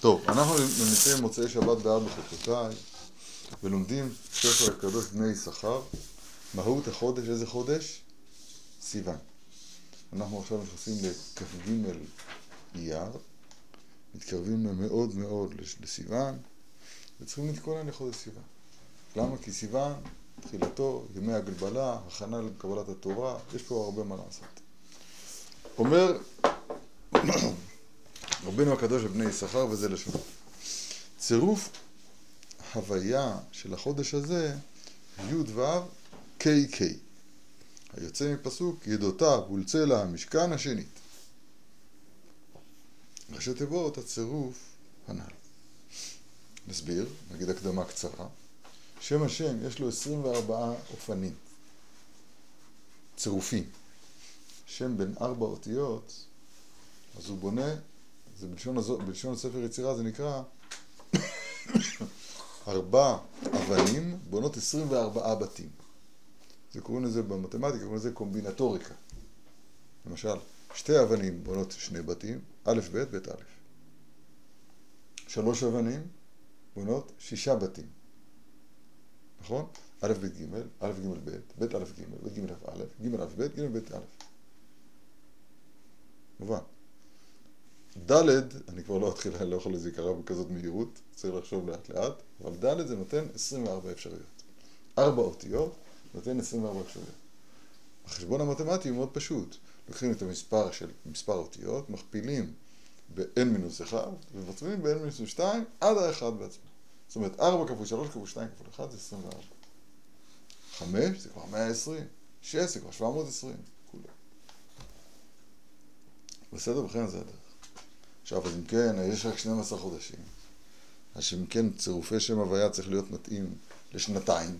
טוב, אנחנו נמצאים במוצאי שבת בארבע חוקותיי ולומדים ספר הקדוש בני יששכר מהות החודש, איזה חודש? סיוון. אנחנו עכשיו נכנסים לכ"ג אייר, מתקרבים מאוד מאוד לסיוון וצריכים להתכונן לחודש סיוון. למה? כי סיוון, תחילתו, ימי הגלבלה, הכנה לקבלת התורה, יש פה הרבה מה לעשות. אומר רבינו הקדוש לבני יששכר וזה לשון. צירוף הוויה של החודש הזה, י"ו ק"ק. היוצא מפסוק ידותיו ולצלע המשכן השנית. ראשי תיבות הצירוף הנ"ל. נסביר, נגיד הקדמה קצרה. שם השם יש לו 24 אופנים, צירופים. שם בין ארבע אותיות, אז הוא בונה זה בלשון, הזו, בלשון הספר יצירה זה נקרא ארבע אבנים בונות 24 בתים. זה קוראים לזה במתמטיקה, קוראים לזה קומבינטוריקה. למשל, שתי אבנים בונות שני בתים, א', ב', ב', א'. שלוש אבנים בונות שישה בתים. נכון? א', ב', ג', א', ג', ב', ב', א', ג', ב', ג', א', ג', א', ב', ג', ב', א'. מובן. ד', אני כבר לא אתחיל, אני לא יכול להזכרה בכזאת מהירות, צריך לחשוב לאט לאט, אבל ד' זה נותן 24 אפשרויות. ארבע אותיות נותן 24 אפשרויות. החשבון המתמטי הוא מאוד פשוט. לוקחים את המספר של מספר אותיות, מכפילים ב-n מינוס 1, ומבצעים ב-n מינוס 2 עד ה-1 בעצמו. זאת אומרת, 4 כפול 3 כפול 2 כפול 1 זה 24. 5 זה כבר 120, 6 זה כבר 720, כולי. בסדר? וכן זה הדרך. עכשיו, אז אם כן, יש רק 12 חודשים. אז אם כן, צירופי שם הוויה צריך להיות מתאים לשנתיים.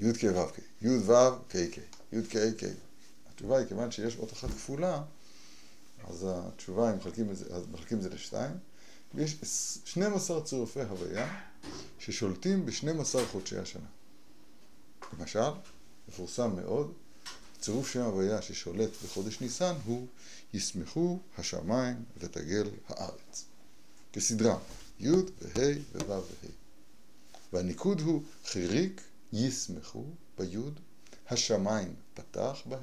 י' כ' ו' כ', י' ו' כ' כ', י' כ' כ'. התשובה היא, כיוון שיש אות אחת כפולה, אז התשובה, אם מחלקים את זה, אז מחלקים את זה לשתיים, ויש 12 צירופי הוויה ששולטים ב-12 חודשי השנה. למשל, מפורסם מאוד, צירוף שם הוויה ששולט בחודש ניסן הוא ישמחו השמיים ותגל הארץ. כסדרה, י' וה' וו' וה'. והניקוד הוא חיריק ישמחו בי', השמיים פתח בה',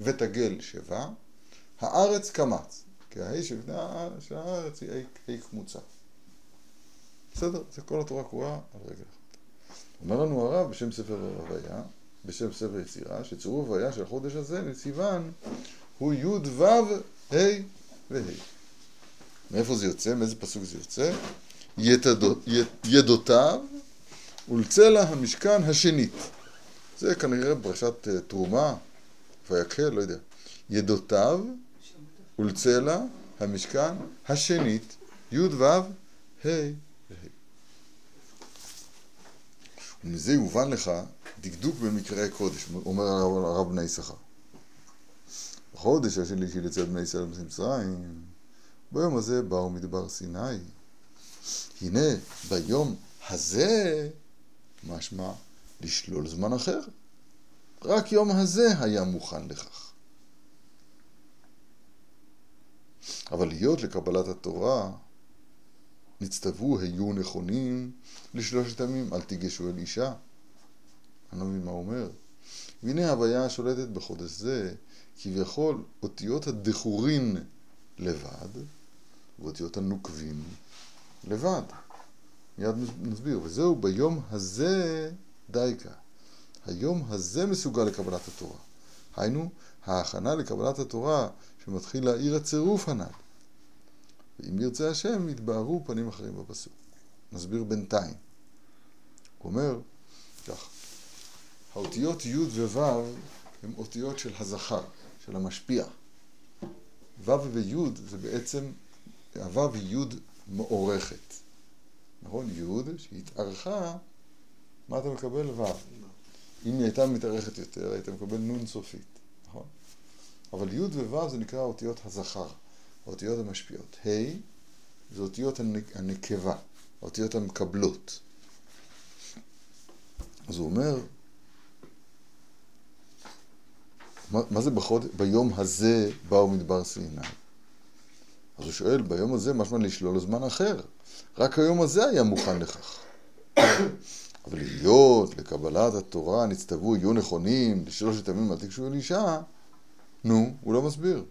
ותגל שבה, הארץ קמץ, כי הה' של הארץ היא ה' קמוצה. בסדר? זה כל התורה קרואה על רגל אחת. אומר לנו הרב בשם ספר הוויה, בשם ספר יצירה, שצירוף הוויה של החודש הזה לסיוון הוא י' ו' ה' וה'. מאיפה זה יוצא? מאיזה פסוק זה יוצא? ידותיו ולצלע המשכן השנית. זה כנראה פרשת אה, תרומה, ויקל, לא יודע. ידותיו ולצלע המשכן השנית, י' ו' ה' וה'. ומזה יובן לך דקדוק במקראי קודש, אומר הרב בני יששכר. בחודש השלישי לצד בני ישראל במצרים, ביום הזה באו מדבר סיני. הנה, ביום הזה, משמע לשלול זמן אחר. רק יום הזה היה מוכן לכך. אבל להיות לקבלת התורה, נצטוו היו נכונים לשלושת ימים, אל תיגשו אל אישה. אני לא מבין מה הוא אומר. והנה ההוויה השולטת בחודש זה, כביכול אותיות הדחורין לבד, ואותיות הנוקבים לבד. מיד נסביר. וזהו ביום הזה דייקה. היום הזה מסוגל לקבלת התורה. היינו, ההכנה לקבלת התורה שמתחיל להאיר הצירוף הנ"ל. ואם ירצה השם, יתבהרו פנים אחרים בפסוק. נסביר בינתיים. הוא אומר כך, האותיות י' וו' הן אותיות של הזכר. של המשפיע. ו' וי' זה בעצם, הו' היא י'. נכון? י' שהתארכה, מה אתה מקבל? ו'. אם היא הייתה מתארכת יותר, היית מקבל נ' סופית, נכון? אבל י' וו' זה נקרא אותיות הזכר, האותיות המשפיעות. ה' זה אותיות הנקבה, האותיות המקבלות. אז הוא אומר, מה, מה זה בחוד... ביום הזה באו מדבר סיני? אז הוא שואל, ביום הזה משמע לשלול לזמן אחר. רק היום הזה היה מוכן לכך. אבל להיות לקבלת התורה נצטוו יהיו נכונים לשלושת ימים אל תקשו אל אישה, נו, הוא לא מסביר.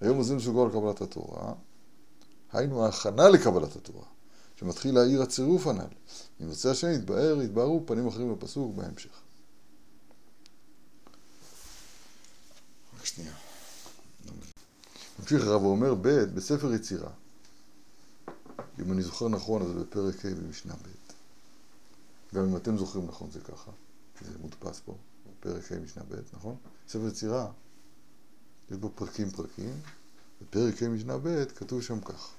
היום הזה מסוגל לקבלת התורה, היינו ההכנה לקבלת התורה, שמתחיל להעיר הצירוף הנ"ל. יוצא השם יתבהר, יתבהרו פנים אחרים בפסוק בהמשך. רק שנייה. ממשיך הרב ואומר ב' בספר יצירה. אם אני זוכר נכון, אז בפרק ה' במשנה ב'. גם אם אתם זוכרים נכון זה ככה, זה מודפס פה, בפרק ה' משנה ב', נכון? ספר יצירה, יש בו פרקים פרקים, בפרק ה' משנה ב' כתוב שם כך: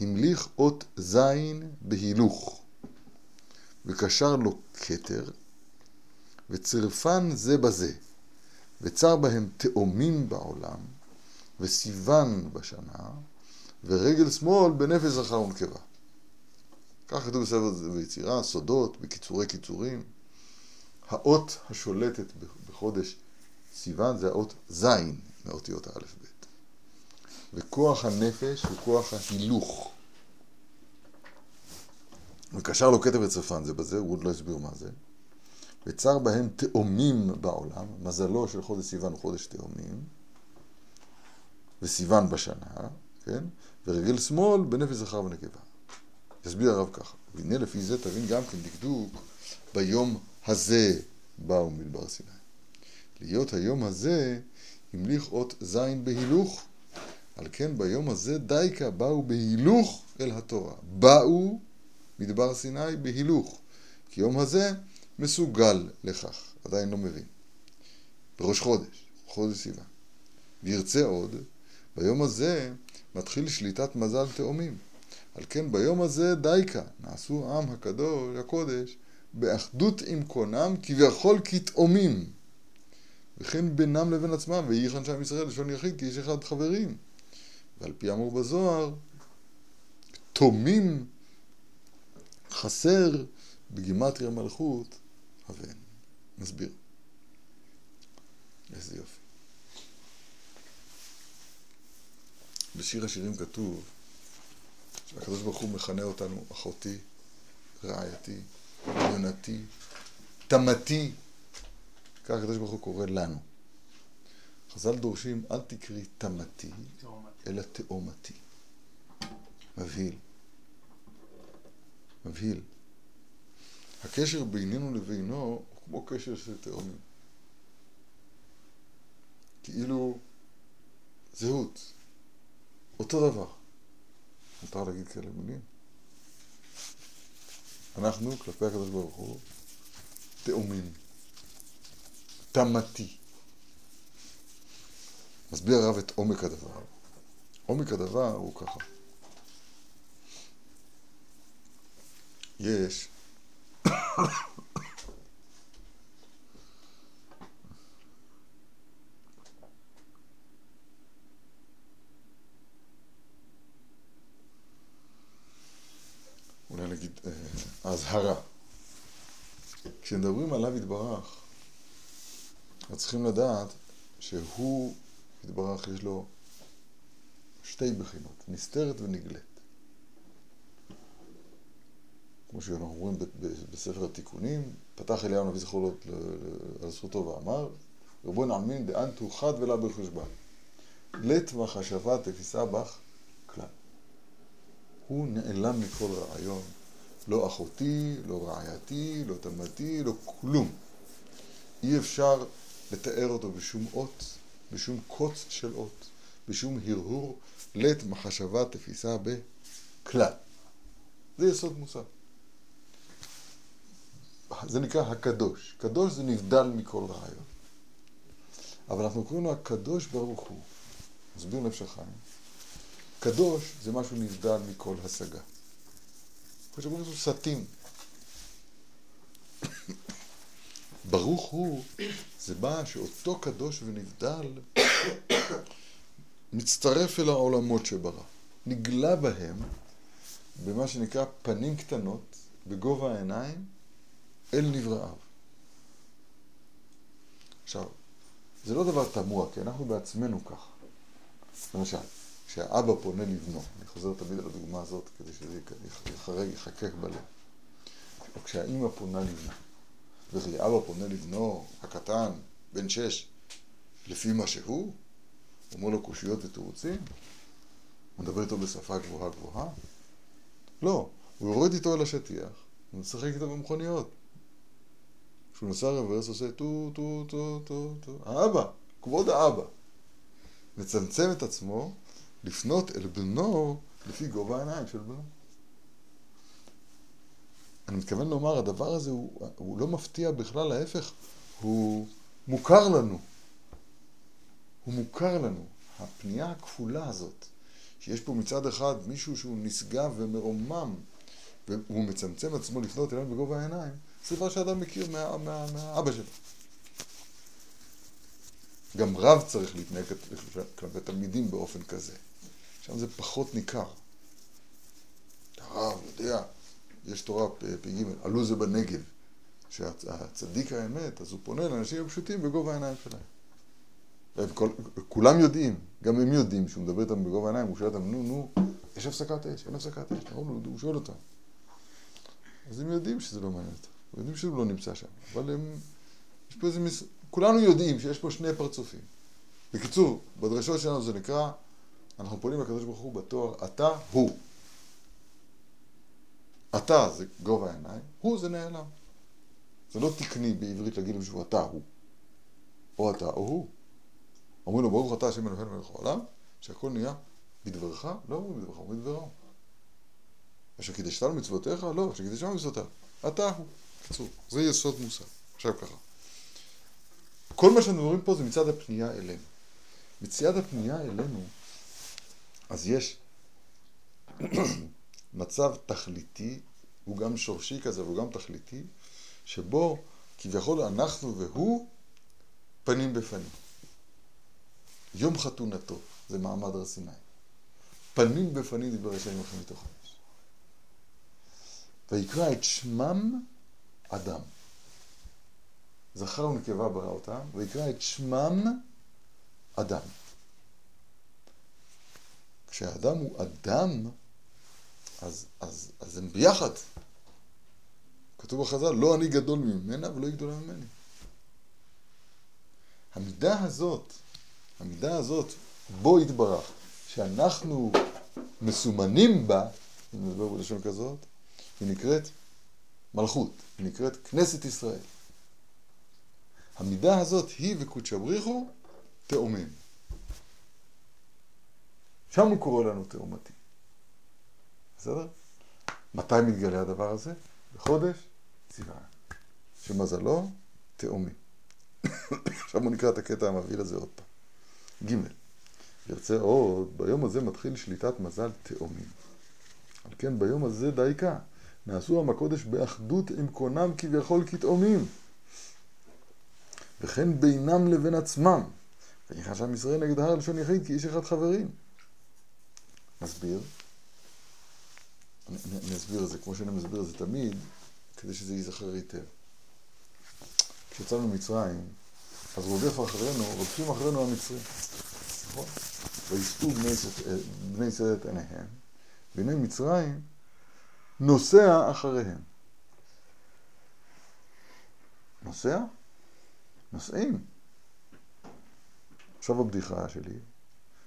המליך אות זין בהילוך, וקשר לו כתר, וצרפן זה בזה, וצר בהם תאומים בעולם, וסיוון בשנה, ורגל שמאל בנפש זכר ונקבה. כך כתוב בספר ויצירה, סודות, בקיצורי קיצורים. האות השולטת בחודש סיוון זה האות זין מאותיות האלף בית. וכוח הנפש הוא כוח ההילוך. וקשר לו כתב וצרפן זה בזה, הוא עוד לא הסביר מה זה. וצר בהם תאומים בעולם, מזלו של חודש סיוון הוא חודש תאומים, וסיוון בשנה, כן? ורגל שמאל בנפש זכר ונקבה. יסביר הרב ככה, והנה לפי זה תבין גם כן דקדוק ביום הזה באו מדבר סיני. להיות היום הזה המליך אות זין בהילוך, על כן ביום הזה דייקה באו בהילוך אל התורה. באו מדבר סיני בהילוך, כי יום הזה מסוגל לכך, עדיין לא מבין. בראש חודש, חודש סיוון. וירצה עוד, ביום הזה מתחיל שליטת מזל תאומים. על כן ביום הזה דייקה, נעשו עם הקדוש, הקודש, באחדות עם קונם, כביכול כתאומים. וכן בינם לבין עצמם, ויהי כאן שם ישראל לשון יחיד, כי יש אחד חברים. ועל פי אמור בזוהר, תומים חסר בגימטריה מלכות הבן. נסביר. איזה יופי. בשיר השירים כתוב שהקדוש ברוך הוא מכנה אותנו אחותי, רעייתי, יונתי, תמתי, כך הקדוש ברוך הוא קורא לנו. חז"ל דורשים, אל תקרי תמתי, אלא תאומתי. מבהיל. מבהיל. הקשר בינינו לבינו הוא כמו קשר של תאומים. כאילו זהות. אותו דבר. מותר להגיד כאלה מילים? אנחנו, כלפי הקדוש ברוך הוא, תאומים. תמתי. מסביר הרב את עומק הדבר. עומק הדבר הוא ככה. יש אולי נגיד אזהרה. כשמדברים עליו יתברך, אז צריכים לדעת שהוא, יתברך, יש לו שתי בחינות, נסתרת ונגלית. כמו שאנחנו אומרים בספר התיקונים, פתח אליהו נביא זכרו על זכותו ואמר, רבו נעמין דאנתו חד ולה בחשבן. לית מחשבה תפיסה בך כלל. הוא נעלם מכל רעיון. לא אחותי, לא רעייתי, לא תמתי, לא כלום. אי אפשר לתאר אותו בשום אות, בשום קוץ של אות, בשום הרהור, לית מחשבה תפיסה בכלל. זה יסוד מוסר. זה נקרא הקדוש. קדוש זה נבדל מכל רעיון. אבל אנחנו קוראים לו הקדוש ברוך הוא. מסביר נפש החיים. קדוש זה משהו נבדל מכל השגה. כמו שאומרים לו סטים. ברוך הוא, זה בא שאותו קדוש ונבדל מצטרף אל העולמות שברא. נגלה בהם במה שנקרא פנים קטנות, בגובה העיניים, אל נבראיו. עכשיו, זה לא דבר תמוה, כי אנחנו בעצמנו כך. למשל, כשהאבא פונה לבנו, אני חוזר תמיד על הדוגמה הזאת כדי שזה ייחרט, יחקק בלב. או כשהאימא פונה לבנה, וכי אבא פונה לבנו הקטן, בן שש, לפי מה שהוא, אומר לו קושיות ותירוצים? הוא מדבר איתו בשפה גבוהה גבוהה? לא, הוא יורד איתו על השטיח, הוא משחק איתו במכוניות. כשהוא נוסע רוורס עושה טו טו טו טו טו. האבא, כבוד האבא. מצמצם את עצמו לפנות אל בנו לפי גובה העיניים של בנו. אני מתכוון לומר, הדבר הזה הוא, הוא לא מפתיע בכלל, להפך, הוא מוכר לנו. הוא מוכר לנו. הפנייה הכפולה הזאת, שיש פה מצד אחד מישהו שהוא נשגב ומרומם, והוא מצמצם עצמו לפנות אלינו בגובה העיניים, זה דבר שאדם מכיר מה, מה, מהאבא שלו. גם רב צריך להתנהג כלפי תלמידים באופן כזה. שם זה פחות ניכר. הרב יודע, יש תורה פ"ג, עלו זה בנגב, שהצדיק האמת, אז הוא פונה לאנשים הפשוטים בגובה העיניים שלהם. כולם יודעים, גם הם יודעים שהוא מדבר איתם בגובה העיניים, הוא שואל אותם, נו, נו, יש הפסקת אש, אין הפסקת אש, הוא שואל אותם. אז הם יודעים שזה לא מעניין אותם, הם יודעים שהוא לא נמצא שם, אבל הם, יש פה איזה, מס... כולנו יודעים שיש פה שני פרצופים. בקיצור, בדרשות שלנו זה נקרא, אנחנו פונים לקדוש ברוך הוא בתואר אתה הוא. אתה זה גובה העיניים, הוא זה נעלם. זה לא תקני בעברית להגיד למישהו אתה הוא. או אתה או הוא. אומרים לו ברוך אתה השם אלוהינו מלך העולם, שהכל נהיה בדברך, לא אומרים בדברך, אומרים בדברו. אשר קידשתנו מצוותיך? לא, אשר קידשתנו מצוותיו. אתה הוא. בקיצור, זה יסוד מוסר. עכשיו ככה. כל מה שאנחנו מדברים פה זה מצד הפנייה אלינו. מצד הפנייה אלינו, אז יש מצב תכליתי, הוא גם שורשי כזה והוא גם תכליתי, שבו כביכול אנחנו והוא פנים בפנים. יום חתונתו, זה מעמד הר סיני. פנים בפנים דיבר השם עמכם מתוך האש. ויקרא את שמם אדם. זכר ונקבה ברא אותם, ויקרא את שמם אדם. כשהאדם הוא אדם, אז, אז, אז הם ביחד. כתוב בחז"ל, לא אני גדול ממנה ולא היא גדולה ממני. המידה הזאת, המידה הזאת, בו יתברך, שאנחנו מסומנים בה, אם נדבר בלשון כזאת, היא נקראת מלכות, היא נקראת כנסת ישראל. המידה הזאת היא וקודשא בריחו תאומים. שם הוא קורא לנו תאומתי. בסדר? מתי מתגלה הדבר הזה? בחודש סיוון. שמזלו תאומי. עכשיו הוא נקרא את הקטע המבהיל הזה עוד פעם. ג' ירצה עוד, ביום הזה מתחיל שליטת מזל תאומים. על כן ביום הזה דייקה, נעשו עם הקודש באחדות עם קונם כביכול כתאומים. וכן בינם לבין עצמם. ויחד שם ישראל נגד הר לשון יחיד כי איש אחד חברים. נסביר. אני, אני אסביר את זה כמו שאני מסביר את זה תמיד, כדי שזה ייזכר היטב. כשיצאנו ממצרים, אז רודף אחרינו, רודפים אחרינו המצרים. נכון? ויסעו בני ישראל את עיניהם, והנה מצרים נוסע אחריהם. נוסע? נוסעים. עכשיו הבדיחה שלי,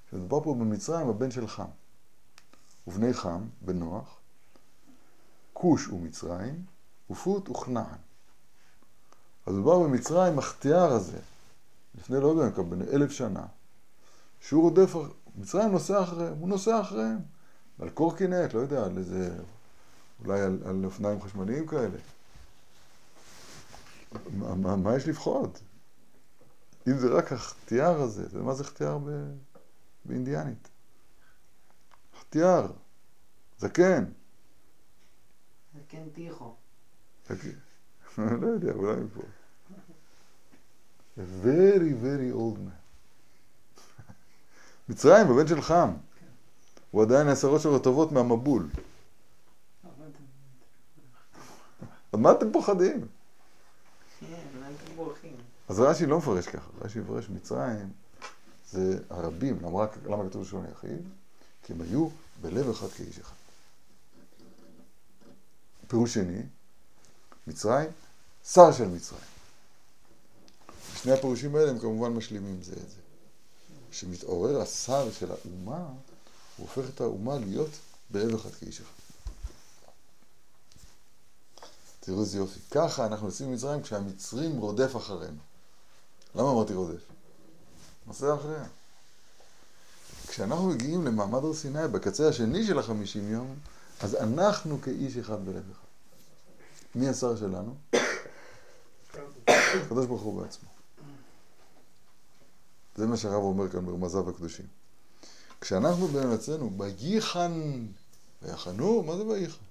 שמדובר פה במצרים הבן של חם. ובני חם, בן נוח, כוש ומצרים, ופוט וכנען. אז מדובר במצרים, החטיאר הזה, לפני לא יודע כמה, אלף שנה, שהוא רודף, מצרים נוסע אחריהם, הוא נוסע אחריהם. על קורקינט, לא יודע, על איזה, אולי על, על אופניים חשמליים כאלה. מה, מה, מה יש לפחות? אם זה רק החטיאר הזה, זה מה זה חטיאר ב... באינדיאנית? חטיאר, זקן. זקן טיחו. לא יודע, אולי מפה. Very very old man. מצרים, הבן של חם. הוא עדיין העשרות שלו טובות מהמבול. אז מה אתם פוחדים? כן? אז רש"י לא מפרש ככה, רש"י מפרש מצרים זה הרבים, למה, כתוב ראשון יחיד? כי הם היו בלב אחד כאיש אחד. פירוש שני, מצרים, שר של מצרים. שני הפירושים האלה הם כמובן משלימים זה את זה. כשמתעורר השר של האומה, הוא הופך את האומה להיות בלב אחד כאיש אחד. תראו איזה יופי. ככה אנחנו יוצאים ממצרים כשהמצרים רודף אחרינו. למה אמרתי רודף? נוסע אחריה. כשאנחנו מגיעים למעמד הר סיני, בקצה השני של החמישים יום, אז אנחנו כאיש אחד בלב אחד. מי השר שלנו? הקדוש ברוך הוא בעצמו. זה מה שהרב אומר כאן ברמזיו הקדושים. כשאנחנו בין עצמנו, וייחן, ויחנו, מה זה וייחן?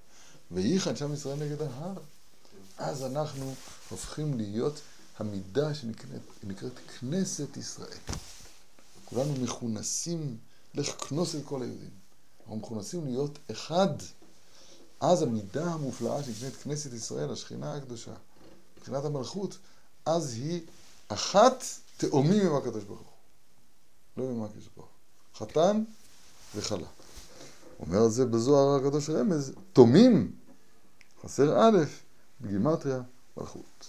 וייחן שם ישראל נגד ההר. אז אנחנו הופכים להיות המידה שנקראת כנסת ישראל. כולנו מכונסים לכנוס את כל היהודים. אנחנו מכונסים להיות אחד. אז המידה המופלאה שנקראת כנסת ישראל, השכינה הקדושה, מבחינת המלכות, אז היא אחת תאומים עם הקדוש ברוך הוא. לא עם הקדוש ברוך הוא. חתן וכלה. אומר על זה בזוהר הקדוש רמז, תומים, חסר א', בגימטריה, מלכות.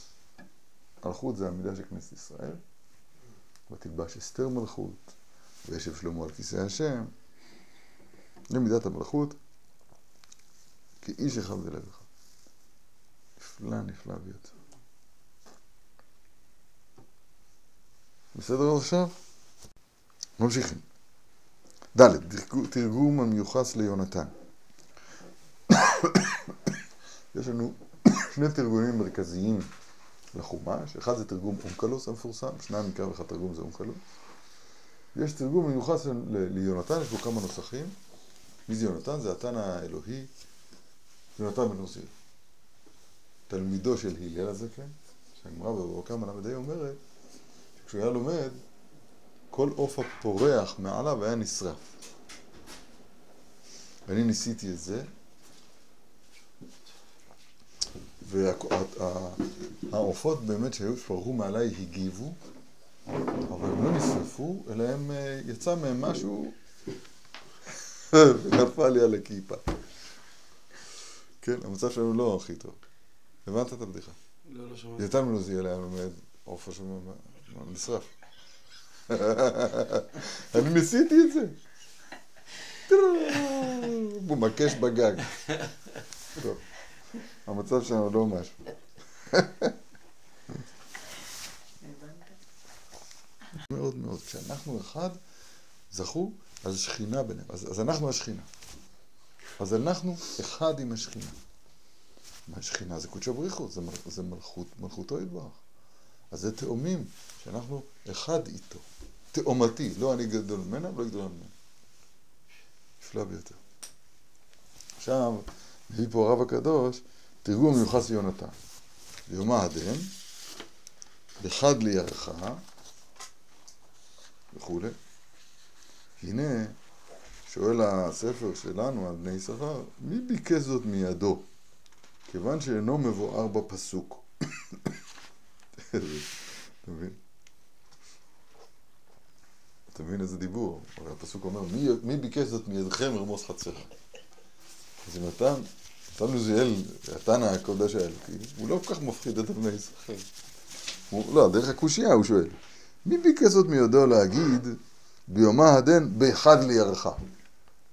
מלכות זה המידה של כנסת ישראל, ותלבש אסתר מלכות, וישב שלמה על כיסא השם, למידת המלכות, כאיש אחד בלב אחד. נפלא, נפלא ביותר. בסדר עכשיו? ממשיכים. ד', תרגום המיוחס ליונתן. יש לנו שני תרגומים מרכזיים לחומש, אחד זה תרגום אונקלוס המפורסם, שניים מקרא ואחד תרגום זה אונקלוס. יש תרגום מיוחס ליונתן, יש בו כמה נוסחים. מי זה יונתן? זה התן האלוהי, יונתן בן עוזיאל. תלמידו של הלל הזקן, שהגמרא בברכם הל"ה אומרת, שכשהוא היה לומד, כל עוף הפורח מעליו היה נשרף. ואני ניסיתי את זה, והעופות באמת שהיו שפרחו מעליי הגיבו, אבל הם לא נשרפו, אלא הם, אה, יצא מהם משהו ונפל לי על הכיפה. כן, המצב שלנו לא הכי טוב. הבנת את הבדיחה? לא, לא שמעתי. ממנו זה היה לומד השם נשרף. אני ניסיתי את זה. הוא מקש בגג. טוב. המצב שלנו לא משהו. מאוד מאוד. כשאנחנו אחד, זכו, אז שכינה ביניהם. אז, אז אנחנו השכינה. אז אנחנו אחד עם השכינה. מה השכינה? זה קודשא בריחו, זה, מל, זה מלכות, מלכותו יתברך. אז זה תאומים, שאנחנו אחד איתו. תאומתי, לא אני גדול ממנה ולא גדולה ממנה. נפלא ביותר. עכשיו, מביא פה הרב הקדוש, תרגום מיוחס ליונתן. ויאמר הדם, בחד לירך וכולי. הנה, שואל הספר שלנו על בני יששכר, מי ביקש זאת מידו? כיוון שאינו מבואר בפסוק. אתה מבין? אתה מבין איזה דיבור? הרי הפסוק אומר, מי, מי ביקש זאת מידכם רמוס חצרה? אז אם אתה נתן עוזיאל, התנא הקודש האלוקי, הוא לא כל כך מפחיד את בני. הוא, לא, דרך הקושייה הוא שואל. מי ביקש זאת מיודו להגיד ביומה הדן באחד לירחה?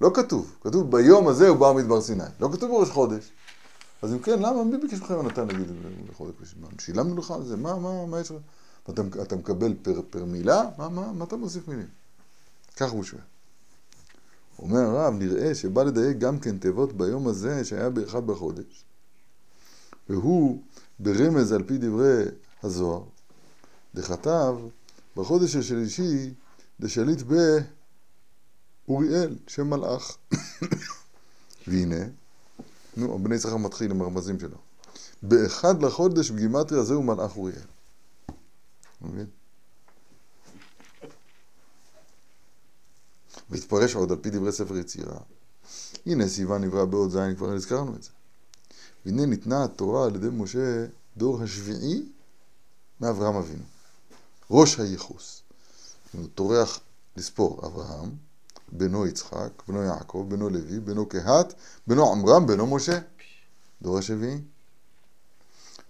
לא כתוב, כתוב ביום הזה הוא בא מדבר סיני, לא כתוב בראש חודש. אז אם כן, למה, מי ביקש מכם יונתן להגיד לחודש? שילמנו לך על זה? מה, מה, מה יש לך? אתה, אתה מקבל פר, פר מילה? מה, מה, מה אתה מוסיף מילים? ככה הוא שואל. אומר הרב, נראה שבא לדייק גם כן תיבות ביום הזה שהיה באחד בחודש. והוא ברמז על פי דברי הזוהר, דכתב בחודש השלישי דשליט באוריאל, שם מלאך. והנה, נו, בני יצחק מתחיל עם הרמזים שלו. באחד לחודש בגימטריה זהו מלאך אוריאל. מבין? והתפרש עוד על פי דברי ספר יצירה. הנה סיוון נברא בעוד זין, כבר הזכרנו את זה. והנה ניתנה התורה על ידי משה דור השביעי מאברהם אבינו. ראש הייחוס. טורח לספור אברהם, בנו יצחק, בנו יעקב, בנו לוי, בנו קהת, בנו עמרם, בנו משה. דור השביעי.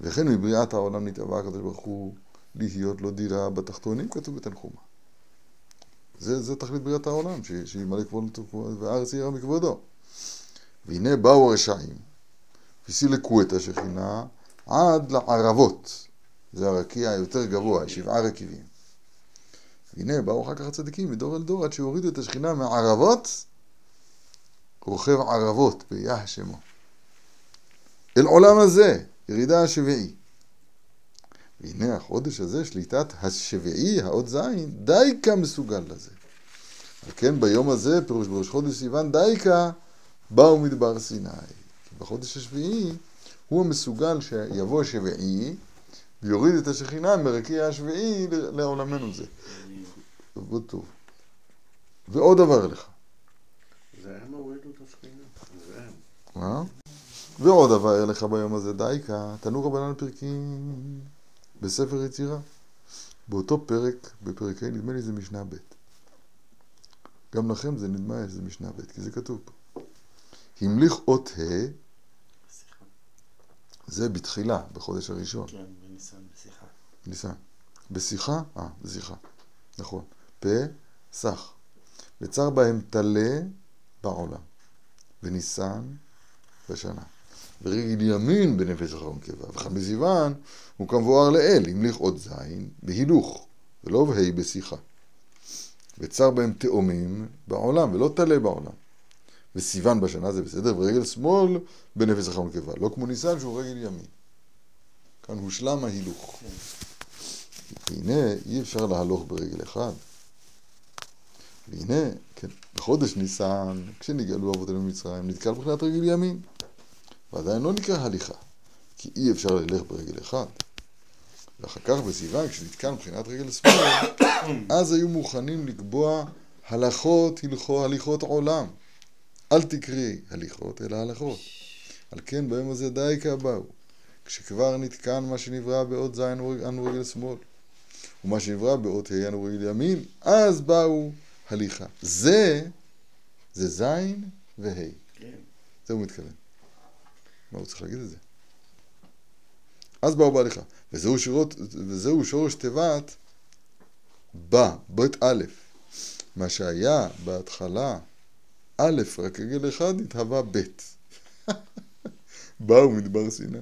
וכן מבריאת העולם נתאווה הקדוש ברוך הוא להיות לו דירה בתחתונים, כתוב בתנחומה. זה, זה תכלית בריאת העולם, שימלא כבוד והארץ יראה מכבודו. והנה באו הרשעים, וסילקו את השכינה עד לערבות. זה הרקיע היותר גבוה, שבעה רקיבים. והנה באו אחר כך הצדיקים מדור אל דור עד שהורידו את השכינה מערבות, רוכב ערבות ביה שמו. אל עולם הזה, ירידה השביעי. והנה החודש הזה, שליטת השביעי, האות זין, דייקה מסוגל לזה. וכן ביום הזה, פירוש בראש חודש סיוון, דייקה, באו מדבר סיני. כי בחודש השביעי הוא המסוגל שיבוא השביעי ויוריד את השכינה מרקיע השביעי לעולמנו זה. עבוד טוב. ועוד דבר לך. זה הם הורידו את השכינה. זה הם. מה? ועוד דבר לך ביום הזה דייקה, תנו רבנן פרקים בספר יצירה. באותו פרק, בפרק ה', נדמה לי זה משנה ב'. גם לכם זה נדמה שזה משנה ב', כי זה כתוב פה. המליך אות ה', זה בתחילה, בחודש הראשון. כן, בניסן, בשיחה. ניסן. בשיחה? אה, בשיחה. נכון. פה, סח. וצר בהם טלה בעולם. וניסן בשנה. ורגל ימין בנפש אחרון קיבה. וחם בסיוון הוא כמבואר לאל, המליך עוד זין בהילוך, ולא בה' בשיחה. וצר בהם תאומים בעולם, ולא טלה בעולם. וסיוון בשנה זה בסדר, ורגל שמאל בנפש אחרון קיבה. לא כמו ניסן שהוא רגל ימין. כאן הושלם ההילוך. והנה, אי אפשר להלוך ברגל אחד. והנה, כן, בחודש ניסן, כשנגאלו אבותינו ממצרים, נתקל מבחינת רגל ימין. ועדיין לא נקרא הליכה, כי אי אפשר ללך ברגל אחד. ואחר כך בסיוון, כשנתקל מבחינת רגל שמאל, אז היו מוכנים לקבוע הלכות, הלכות, הליכות עולם. אל תקראי הליכות, אלא הלכות. על כן ביום הזה די כבאו. כשכבר נתקן מה שנברא באות זין אנו רגל שמאל, ומה שנברא באות ה' אנו רגל ימין, אז באו הליכה. זה, זה זין וה'. כן. זה הוא מתכוון. מה הוא צריך להגיד את זה? אז באו בהליכה. וזהו, שורות, וזהו שורש תיבת בא, בית א', מה שהיה בהתחלה א', רק רגל אחד, התהווה ב'. באו מדבר סיני.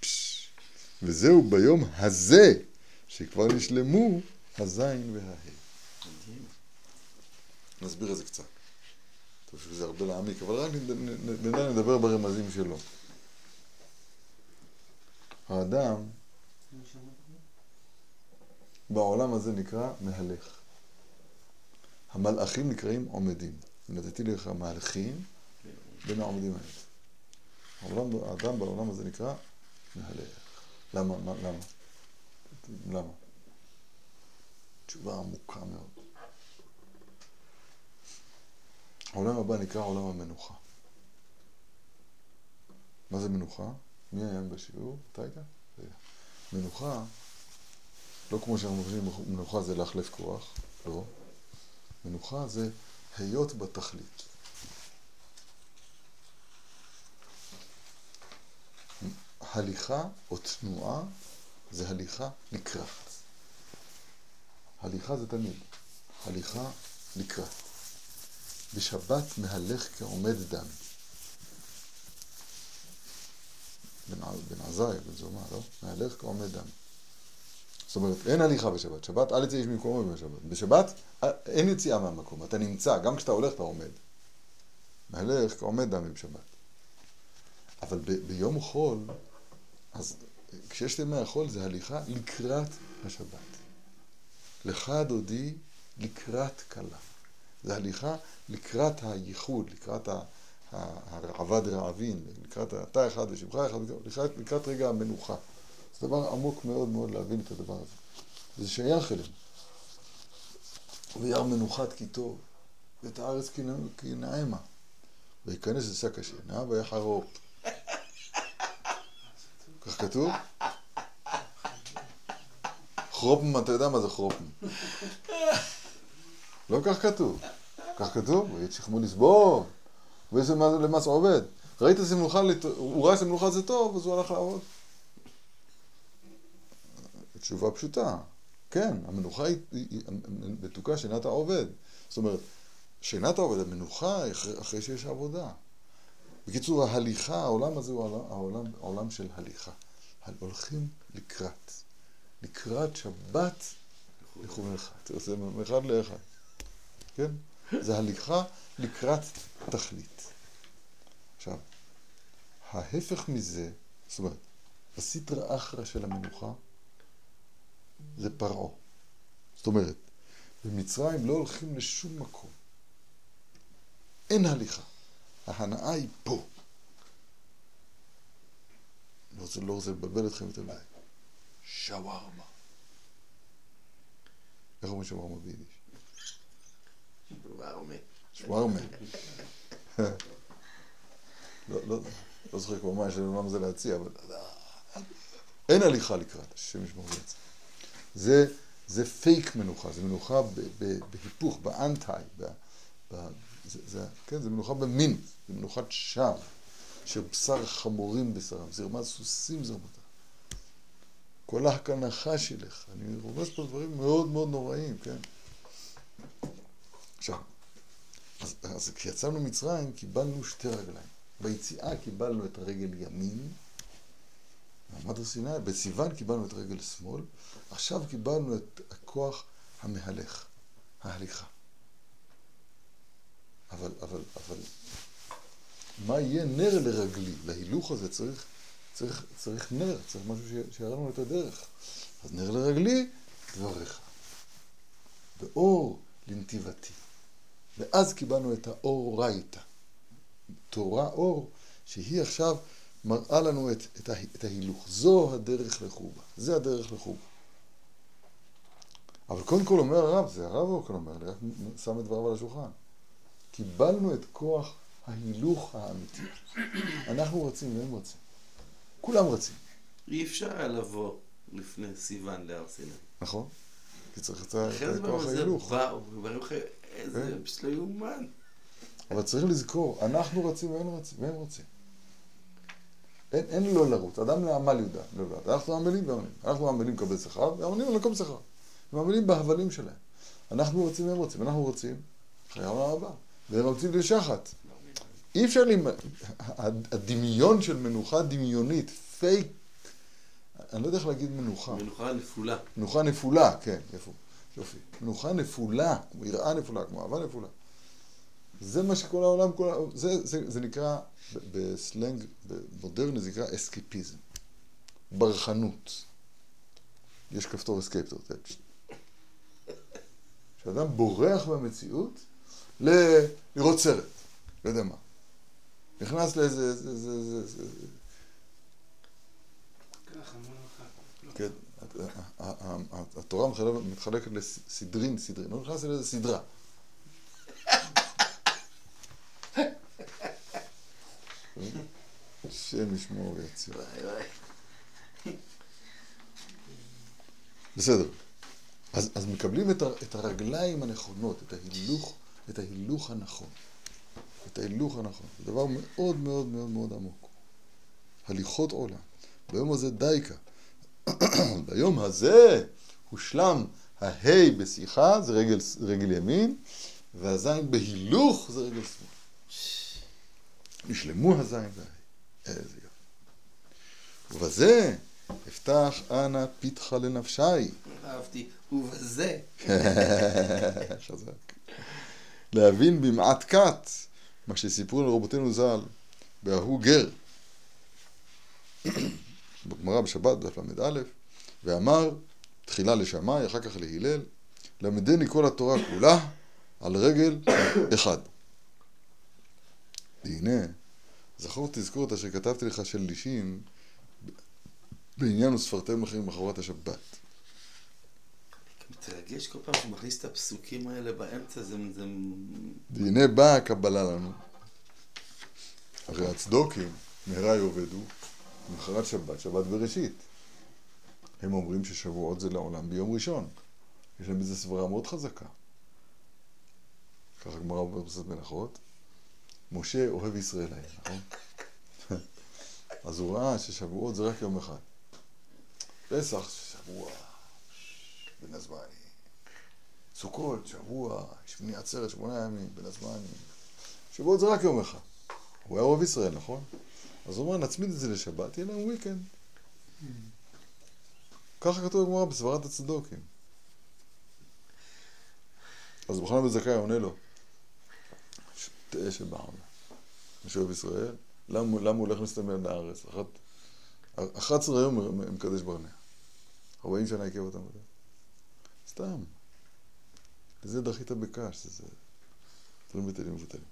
פש. וזהו ביום הזה, שכבר נשלמו הזין והה'. נסביר את זה קצת. טוב שזה הרבה להעמיק, אבל רק בינתיים נדבר ברמזים שלו. האדם בעולם הזה נקרא מהלך. המלאכים נקראים עומדים. נתתי לך מהלכים בין העומדים האלה. העולם, האדם בעולם הזה נקרא מהלך. למה? מה, למה? למה? תשובה עמוקה מאוד. העולם הבא נקרא עולם המנוחה. מה זה מנוחה? מי היה בשיעור? אתה היית? מנוחה, לא כמו שאנחנו חושבים, מנוחה זה להחלף כוח, לא. מנוחה זה היות בתכלית. הליכה או תנועה זה הליכה לקראת. הליכה זה תמיד, הליכה לקראת. בשבת מהלך כעומד דם. בן, עזאי, בן זומא, לא? מהלך כעומד דם. זאת אומרת, אין הליכה בשבת. שבת, אל יצא איש ממקומו בשבת. בשבת אין יציאה מהמקום, אתה נמצא, גם כשאתה הולך אתה עומד. מהלך כעומד דם בשבת. אבל ב- ביום חול, אז כשיש ימי החול זה הליכה לקראת השבת. לך דודי לקראת כלה. זה הליכה לקראת הייחוד, לקראת הרעבד רעבין, לקראת אתה אחד ושמך אחד, לקראת, לקראת רגע המנוחה. זה דבר עמוק מאוד מאוד להבין את הדבר הזה. זה שייך אלינו. וירא מנוחת כי טוב, ואת הארץ כי נעמה. וייכנס לשק השינה ויחרור. כך כתוב? חרופם, אתה יודע מה זה חרופם. לא כך כתוב. כך כתוב, ויש שכמו לסבור, ויש למס עובד. ראית שמנוחה, הוא ראה שמנוחה זה טוב, אז הוא הלך לעבוד. תשובה פשוטה, כן, המנוחה היא, מתוקה שינת העובד. זאת אומרת, שינת העובד, המנוחה היא אחרי, שיש עבודה. בקיצור, ההליכה, העולם הזה הוא העולם, העולם, של הליכה. הולכים לקראת. לקראת שבת לכו מאחד. זה מאחד לאחד. כן? זה הליכה לקראת תכלית. עכשיו, ההפך מזה, זאת אומרת, הסטרא אחרא של המנוחה זה פרעה. זאת אומרת, במצרים לא הולכים לשום מקום. אין הליכה. ההנאה היא פה. לא רוצה, לא רוצה לבלבל אתכם יותר מדי. שווארמה. איך אומרים שווארמה ביידיש? שווארמה. שווארמה. לא, לא, לא זוכר כבר מה יש לנו זה להציע, אבל אין הליכה לקראת, השם ישמור ויצא. זה, זה פייק מנוחה, זה מנוחה בהיפוך, באנטי, זה, זה, כן, זה מנוחה במין, זה מנוחת שווא, שבשר חמורים בשרם, זרמת סוסים זרמתה. כל ההקנחה שלך, אני רומז פה דברים מאוד מאוד נוראים, כן? עכשיו, אז, אז כשיצאנו ממצרים קיבלנו שתי רגליים. ביציאה קיבלנו את הרגל ימין, מעמד הר סיני, בסיוון קיבלנו את רגל שמאל, עכשיו קיבלנו את הכוח המהלך, ההליכה. אבל, אבל, אבל, מה יהיה נר לרגלי? להילוך הזה צריך, צריך, צריך נר, צריך משהו שיראה לנו את הדרך. אז נר לרגלי, דבריך. ואור לנתיבתי. ואז קיבלנו את האור רייתא. תורה אור, שהיא עכשיו מראה לנו את, את, את ההילוך. זו הדרך לחובה. זה הדרך לחובה. אבל קודם כל אומר הרב, זה הרב אורקן אומר, אני רק שם את דבריו על השולחן. קיבלנו את כוח ההילוך האמיתי. אנחנו רצים והם רצים. כולם רצים. אי אפשר היה לבוא לפני סיוון להר סיני. נכון. כי צריך את כוח ההילוך. באו, איזה, כן. פשוט לא יאומן. אבל צריך לזכור, אנחנו רצים והם רצים, והם רצים. אין, אין לא לרוץ, אדם לעמל יהודה, לא לעמל. אנחנו עמלים ועמלים. אנחנו עמלים לקבל שכר, ועמלים על מקום שכר. הם עמלים בהבלים שלהם. אנחנו רוצים והם רוצים, אנחנו רוצים חיי העולם הבא. והם רוצים לשחת. אי אפשר לי... הדמיון של מנוחה דמיונית, פייק, אני לא יודע איך להגיד מנוחה. מנוחה נפולה. מנוחה נפולה, כן, יפה. יופי. מנוחה נפולה, כמו יראה נפולה, כמו אהבה נפולה. זה מה שכל העולם, כל זה, זה, זה נקרא, בסלנג מודרני זה נקרא אסקיפיזם. ברחנות. יש כפתור אסקייפטור. כשאדם בורח במציאות, ל... לראות סרט, לא יודע מה. נכנס לאיזה... זה, זה, זה, זה... כן, התורה מתחלקת לסדרין, סדרין, הוא נכנס לאיזה סדרה. השם ישמור ויציב. בסדר. אז, אז מקבלים את, ה, את הרגליים הנכונות, את ההילוך, את ההילוך הנכון. את ההילוך הנכון. זה דבר מאוד מאוד מאוד מאוד עמוק. הליכות עולם. ביום הזה דייקה. ביום הזה הושלם ההי בשיחה, זה רגל, רגל ימין, והזין בהילוך זה רגל שמאל. נשלמו הזין וההי. איזה יופי. ובזה אפתח אנא פיתחה לנפשי. אהבתי, ובזה. חזק. להבין במעט כת מה שסיפרו לרבותינו ז"ל בהוא גר. בגמרא בשבת, דף ל"א, ואמר תחילה לשמאי, אחר כך להלל, למדני כל התורה כולה על רגל אחד. והנה, זכור תזכור את אשר כתבתי לך של לישים בעניין וספרתם לכם מחרת השבת. מתרגש כל פעם שהוא מכניס את הפסוקים האלה באמצע, זה... זה... והנה באה הקבלה לנו. הרי הצדוקים, מהרה יאבדו, למחרת שבת, שבת בראשית. הם אומרים ששבועות זה לעולם ביום ראשון. יש להם איזו סברה מאוד חזקה. ככה גמרא במסכת מלאכות. משה אוהב ישראל היה, נכון? אז הוא ראה ששבועות זה רק יום אחד. פסח, שבוע, בין הזמנים. סוכות, שבוע, שמיני עצרת, שמונה ימים, בין הזמנים. שבועות זה רק יום אחד. הוא היה אוהב ישראל, נכון? אז הוא אומר, נצמיד את זה לשבת, יהיה לנו weekend. ככה כתוב בגמרא בסברת הצדוקים. אז בכלל בן זכאי עונה לו, תאה שבעם, משאוהב ישראל, למה, למה הוא הולך להסתמר לארץ? 11 יום מקדש ברנע. 40 שנה עיכב אותם. סתם. לזה דחית בקש, זה דברים בטלים מבוטלים.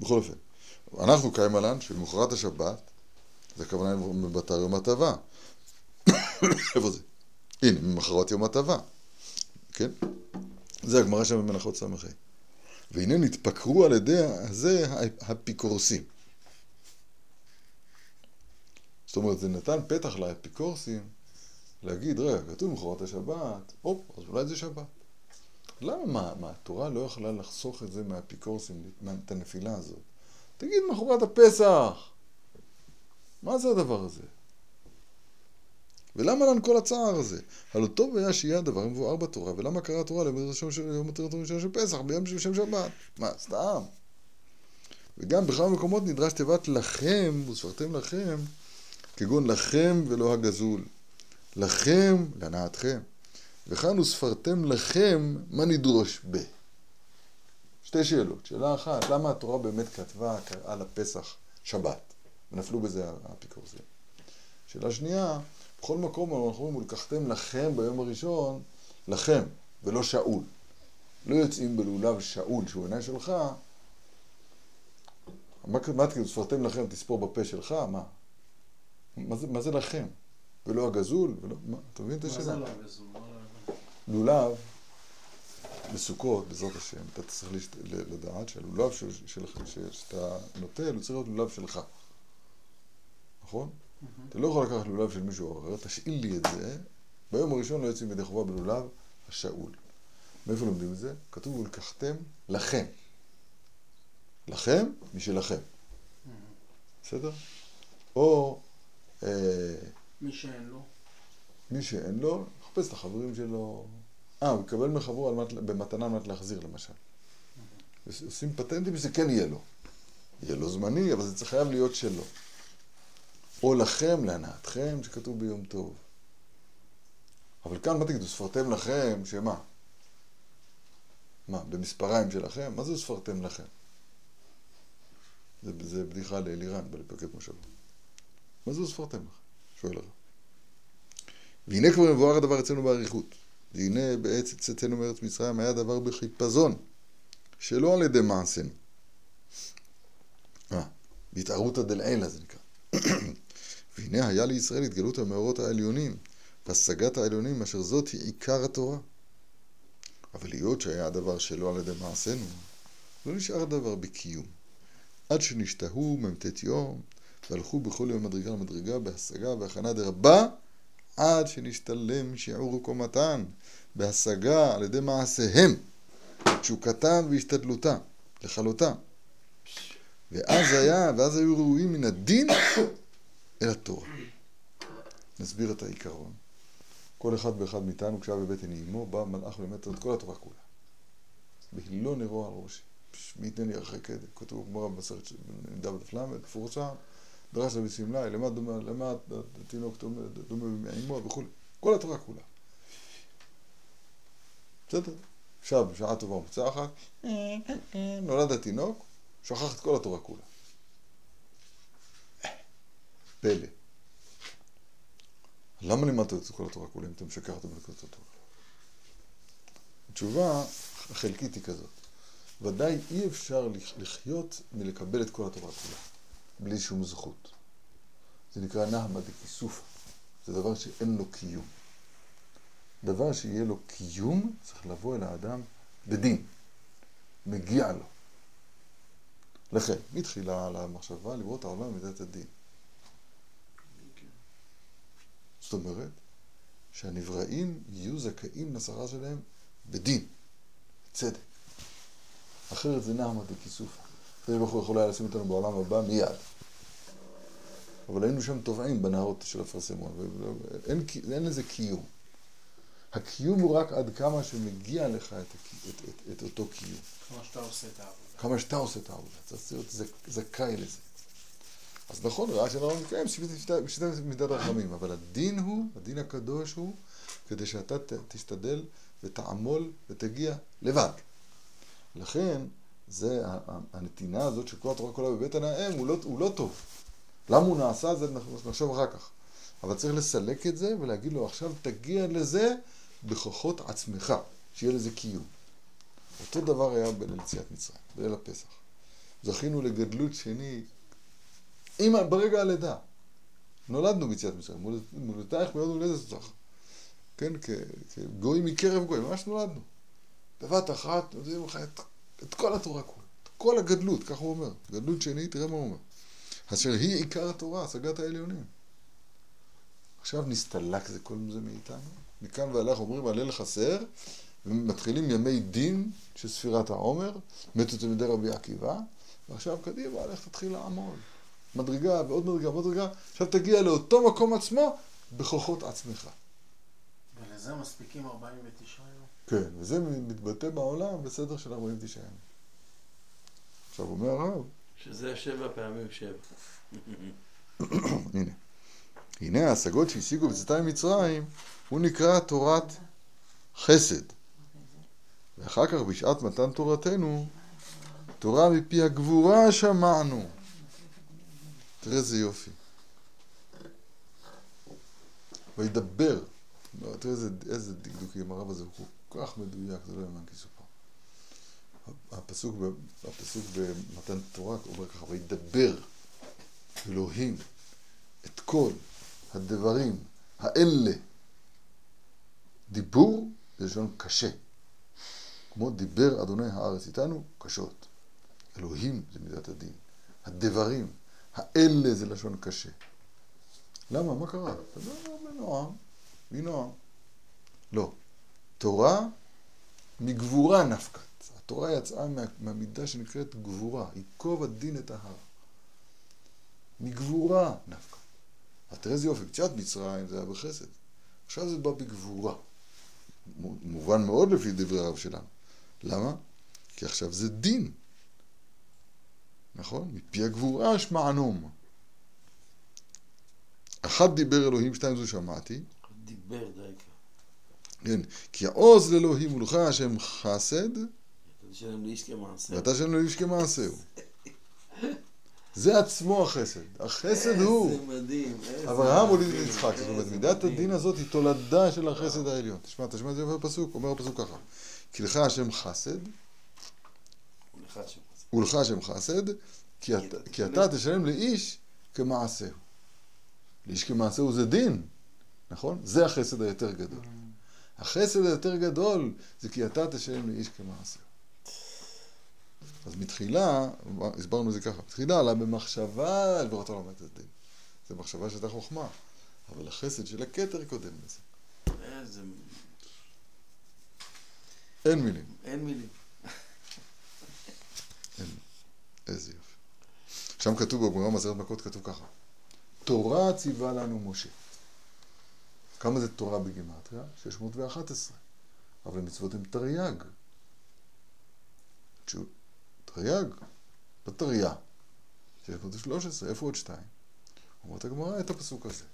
בכל אופן, אנחנו קיים עלן שבמחרת השבת, זה הכוונה מבטר יום הטבה. איפה זה? הנה, ממחרת יום הטבה. כן? זה הגמרא שם במנחות ס"ה. והנה נתפקרו על ידי זה האפיקורסים. זאת אומרת, זה נתן פתח לאפיקורסים להגיד, רגע, כתוב מחרת השבת, הופ, אז אולי זה שבת. למה, מה, מה, התורה לא יכלה לחסוך את זה מהאפיקורסים, את הנפילה הזאת? תגיד מחרת הפסח, מה זה הדבר הזה? ולמה לנו כל הצער הזה? הלא טוב היה שיהיה הדבר מבואר בתורה, ולמה קרא התורה ליום הראשון של פסח ביום של שם שבת? מה, סתם? וגם בכמה מקומות נדרש תיבת לכם, וספרתם לכם, כגון לכם ולא הגזול. לכם, להנאתכם. וכאן וספרתם לכם, מה נדרוש ב? שתי שאלות. שאלה אחת, למה התורה באמת כתבה, קראה לפסח שבת? ונפלו בזה האפיקורסים. שאלה שנייה, בכל מקום אנחנו אומרים, ולקחתם לכם ביום הראשון, לכם, ולא שאול. לא יוצאים בלולב שאול, שהוא אינה שלך, מה, מה תגידו, ספרתם לכם, תספור בפה שלך, מה? מה זה, מה זה לכם? ולא הגזול? ולא, מה, אתה מבין את השאלה? מה זה לא הגזול? לולב, בסוכות, בעזרת השם, אתה צריך לדעת שהלולב של, של, של, שאתה נוטל, הוא צריך להיות לולב שלך. נכון? אתה לא יכול לקחת לולב של מישהו אחר, תשאיל לי את זה. ביום הראשון לא יוצאים ידי חובה בלולב השאול. מאיפה לומדים את זה? כתוב ולקחתם לכם. לכם, משלכם. בסדר? או... אה, מי שאין לו. מי שאין לו, מחפש את החברים שלו. אה, הוא יקבל מנת, במתנה על מנת להחזיר למשל. עושים פטנטים שזה כן יהיה לו. יהיה לו זמני, אבל זה חייב להיות שלו. או לכם, להנאתכם, שכתוב ביום טוב. אבל כאן, מה תגידו, ספרתם לכם, שמה? מה, במספריים שלכם? מה זה ספרתם לכם? זה, זה בדיחה לאלירן, בלפקד מושבו. מה זה ספרתם לכם? שואל הרב. והנה כבר מבואר הדבר אצלנו באריכות. והנה בעץ צאתנו מארץ מצרים היה דבר בחיפזון, שלא על ידי מעשינו. אה, בהתערותא דלעילא זה נקרא. והנה היה לישראל התגלות המאורות העליונים, והשגת העליונים, אשר זאת היא עיקר התורה. אבל היות שהיה הדבר שלא על ידי מעשינו, לא נשאר הדבר בקיום. עד שנשתהו מ"ט יום, והלכו בכל יום מדרגה למדרגה בהשגה והכנה דרבה, עד שנשתלם שיעור קומתן, בהשגה על ידי מעשיהם, תשוקתם והשתדלותם, לכלותם. ואז היה, ואז היו ראויים מן הדין אל התורה. נסביר את העיקרון. כל אחד ואחד מאיתנו, כשהיה בבטן אימו, בא מלאך ולימד את כל התורה כולה. בהילו על ראשי. מי יתן לי הרחק כתוב גמרא במסכת נ"ד דף ל', מפורסם, דרש רבי סמלי, למד למד התינוק דומה מאימו וכולי. כל התורה כולה. בסדר? עכשיו, בשעה טובה ומוצלחת, נולד התינוק, שכח את כל התורה כולה. פלא. למה לימדת את כל התורה כולה אם אתה משכח את מלכות התורה? התשובה החלקית היא כזאת. ודאי אי אפשר לחיות מלקבל את כל התורה כולה, בלי שום זכות. זה נקרא נהמה דכיסופה. זה דבר שאין לו קיום. דבר שיהיה לו קיום, צריך לבוא אל האדם בדין. מגיע לו. לכן, מתחילה על המחשבה לראות את העולם במידת הדין. זאת אומרת, שהנבראים יהיו זכאים לשכר שלהם בדין, צדק. אחרת זה נעמה דכיסופה. הקדוש ברוך הוא יכול היה לשים אותנו בעולם הבא מיד. אבל היינו שם טובעים בנהרות של אפרסמון, ואין אין לזה קיום. הקיום הוא רק עד כמה שמגיע לך את, את, את, את אותו קיום. כמה שאתה עושה את העבודה. כמה שאתה עושה את העבודה, צריך להיות זכאי לזה. אז נכון, ראה שאנחנו מתקיים בשיטת מידת הרחמים, אבל הדין הוא, הדין הקדוש הוא, כדי שאתה תשתדל ותעמול ותגיע לבד. לכן, זה הנתינה הזאת של כל התורה כולה בבית הנאם, הוא לא, הוא לא טוב. למה הוא נעשה? זה נחשוב אחר כך. אבל צריך לסלק את זה ולהגיד לו, עכשיו תגיע לזה בכוחות עצמך, שיהיה לזה קיום. אותו דבר היה בליל יציאת מצרים, בליל הפסח. זכינו לגדלות שני, עם, ברגע הלידה. נולדנו ביציאת מצרים, מולדתייך מיד הולדת אותך. כן, כגוי מקרב גוי, ממש נולדנו. בבת אחת נותנים לך את, את כל התורה כולה, את כל הגדלות, ככה הוא אומר. גדלות שני, תראה מה הוא אומר. אשר היא עיקר התורה, השגת העליונים. עכשיו נסתלק זה כל זה מאיתנו. מכאן ואילך אומרים הלל חסר, ומתחילים ימי דין של ספירת העומר, מתו תלמידי רבי עקיבא, ועכשיו קדימה, לך תתחיל לעמול. מדרגה ועוד מדרגה ועוד מדרגה, עכשיו תגיע לאותו מקום עצמו בכוחות עצמך. ולזה מספיקים 49 יום? כן, וזה מתבטא בעולם בסדר של 49 ימים. עכשיו אומר הרב, שזה שבע פעמים שבע. הנה. הנה ההשגות שהשיגו בצאתם ממצרים, הוא נקרא תורת חסד. ואחר כך בשעת מתן תורתנו, תורה מפי הגבורה שמענו. תראה איזה יופי. וידבר. תראה איזה, איזה דקדוקים, הרב הזה הוא כל כך מדויק, זה לא יאמן כסופר. הפסוק, הפסוק במתן תורה אומר ככה, וידבר אלוהים את כל הדברים האלה. דיבור זה לשון קשה. כמו דיבר אדוני הארץ איתנו, קשות. אלוהים זה מידת הדין. הדברים, האלה זה לשון קשה. למה? מה קרה? תדבר בנועם, בנועם. לא. תורה מגבורה נפקת. התורה יצאה מה, מהמידה שנקראת גבורה. ייקוב הדין את ההר. מגבורה נפקא. אז תראה איזה יופי, קצת מצרים זה היה בחסד. עכשיו זה בא בגבורה. מובן מאוד לפי דברי הרב שלנו. למה? כי עכשיו זה דין. נכון? מפי הגבורה שמענום. אחד דיבר אלוהים, שתיים זו שמעתי. דיבר די כן, כי העוז לאלוהים ולך השם חסד. ואתה שלם לאיש כמעשהו. זה עצמו החסד. החסד הוא. איזה מדהים. אברהם הוליד את יצחק. זאת אומרת, מידת הדין הזאת היא תולדה של החסד העליון. תשמע, תשמע את זה בפסוק, אומר הפסוק ככה. כי לך השם חסד. ולך השם חסד. כי אתה תשלם לאיש כמעשהו. לאיש כמעשהו זה דין, נכון? זה החסד היותר גדול. החסד היותר גדול זה כי אתה תשלם לאיש כמעשהו. אז מתחילה, הסברנו את זה ככה, מתחילה עלה במחשבה על ברירת העולם את הדין. זו מחשבה שהייתה חוכמה, אבל החסד של הכתר קודם לזה. איזה... אין מילים. אין מילים. אין. איזה יופי. שם כתוב בגמרא מעשרת מכות, כתוב ככה: תורה ציווה לנו משה. כמה זה תורה בגימטריה? 611. אבל מצוות הן תרי"ג. תרי"ג, לא תריה. 613, איפה עוד שתיים? אומרת הגמרא את הפסוק הזה.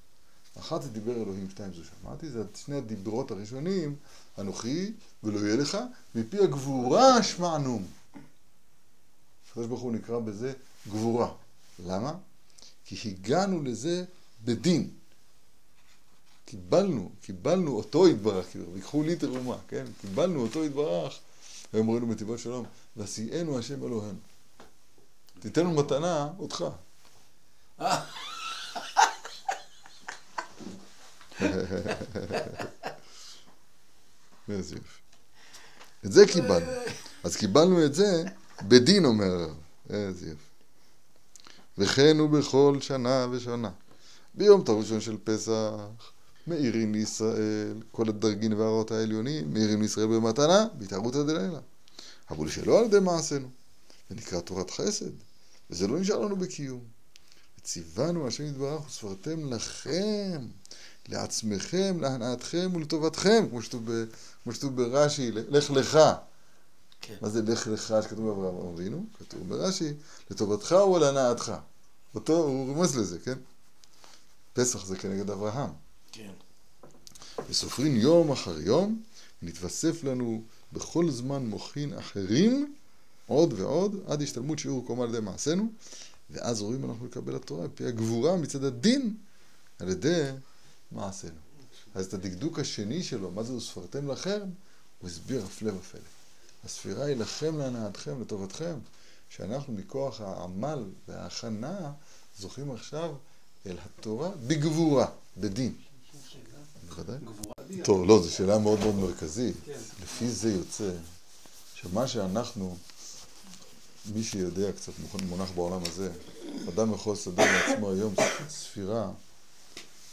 אחת זה דיבר אלוהים, שתיים זו שמעתי, זה שני הדיברות הראשונים, אנוכי ולא יהיה לך, מפי הגבורה שמענום. הקדוש ברוך הוא נקרא בזה גבורה. למה? כי הגענו לזה בדין. קיבלנו, קיבלנו אותו יתברך, ויקחו לי תרומה, כן? קיבלנו אותו יתברך, והם אומרים בטבעו שלום, ועשיינו השם אלוהינו. תיתן לנו מתנה אותך. איזה יופי. את זה קיבלנו. אז קיבלנו את זה בדין, אומר הרב. איזה יופי. וכן הוא בכל שנה ושנה. ביום טוב ראשון של פסח, מאירים לישראל, כל הדרגין והרעות העליונים, מאירים לישראל במתנה, בהתערותא דלילה. אבל שלא על ידי מעשינו, ונקרא תורת חסד, וזה לא נשאר לנו בקיום. וציוונו השם יתברך וספרתם לכם, לעצמכם, להנאתכם ולטובתכם, כמו שכתוב, ברש"י, לך לך. כן. מה זה לך לך שכתוב באברהם אבינו? כתוב ברש"י, לטובתך ולהנאתך. אותו, הוא רומז לזה, כן? פסח זה כנגד אברהם. כן. וסופרים יום אחר יום, נתווסף לנו בכל זמן מוחין אחרים, עוד ועוד, עד השתלמות שיעור קומה על ידי מעשינו, ואז רואים אנחנו לקבל התורה על פי הגבורה מצד הדין, על ידי מעשינו. אז את הדקדוק השני שלו, מה זה וספרתם לכם, הוא הסביר הפלא ופלא. הספירה היא לכם להנאתכם, לטובתכם, שאנחנו מכוח העמל וההכנה זוכים עכשיו אל התורה בגבורה, בדין. גבורה טוב, לא, זו שאלה מאוד מאוד מרכזית. כן. לפי זה יוצא שמה שאנחנו, מי שיודע קצת מונח בעולם הזה, אדם יכול לסדר לעצמו היום ספירה,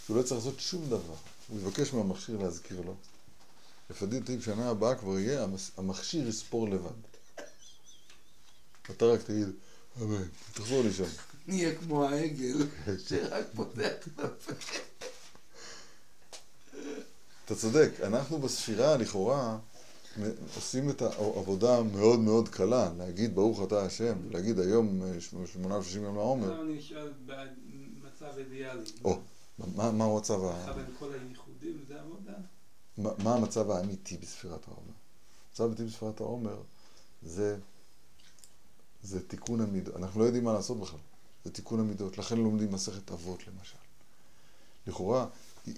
שהוא לא צריך לעשות שום דבר. הוא יבקש מהמכשיר להזכיר לו. לפי דעתי בשנה הבאה כבר יהיה, המכשיר יספור לבד. אתה רק תגיד, אמן, תחזור לי שם. נהיה כמו העגל, שרק פותח את הפה. אתה צודק, אנחנו בספירה לכאורה עושים את העבודה מאוד מאוד קלה, להגיד ברוך אתה השם, להגיד היום אה, שמ- שמונה ושלושים יום לעומר, עכשיו אני שואל במצב אידיאלי. או, מה, המצב, ה... כל הייחודים זה עבודה? מה המצב האמיתי בספירת העומר? המצב האמיתי בספירת העומר זה, זה תיקון המידות, אנחנו לא יודעים מה לעשות בכלל, זה תיקון המידות, לכן לומדים מסכת אבות למשל. לכאורה,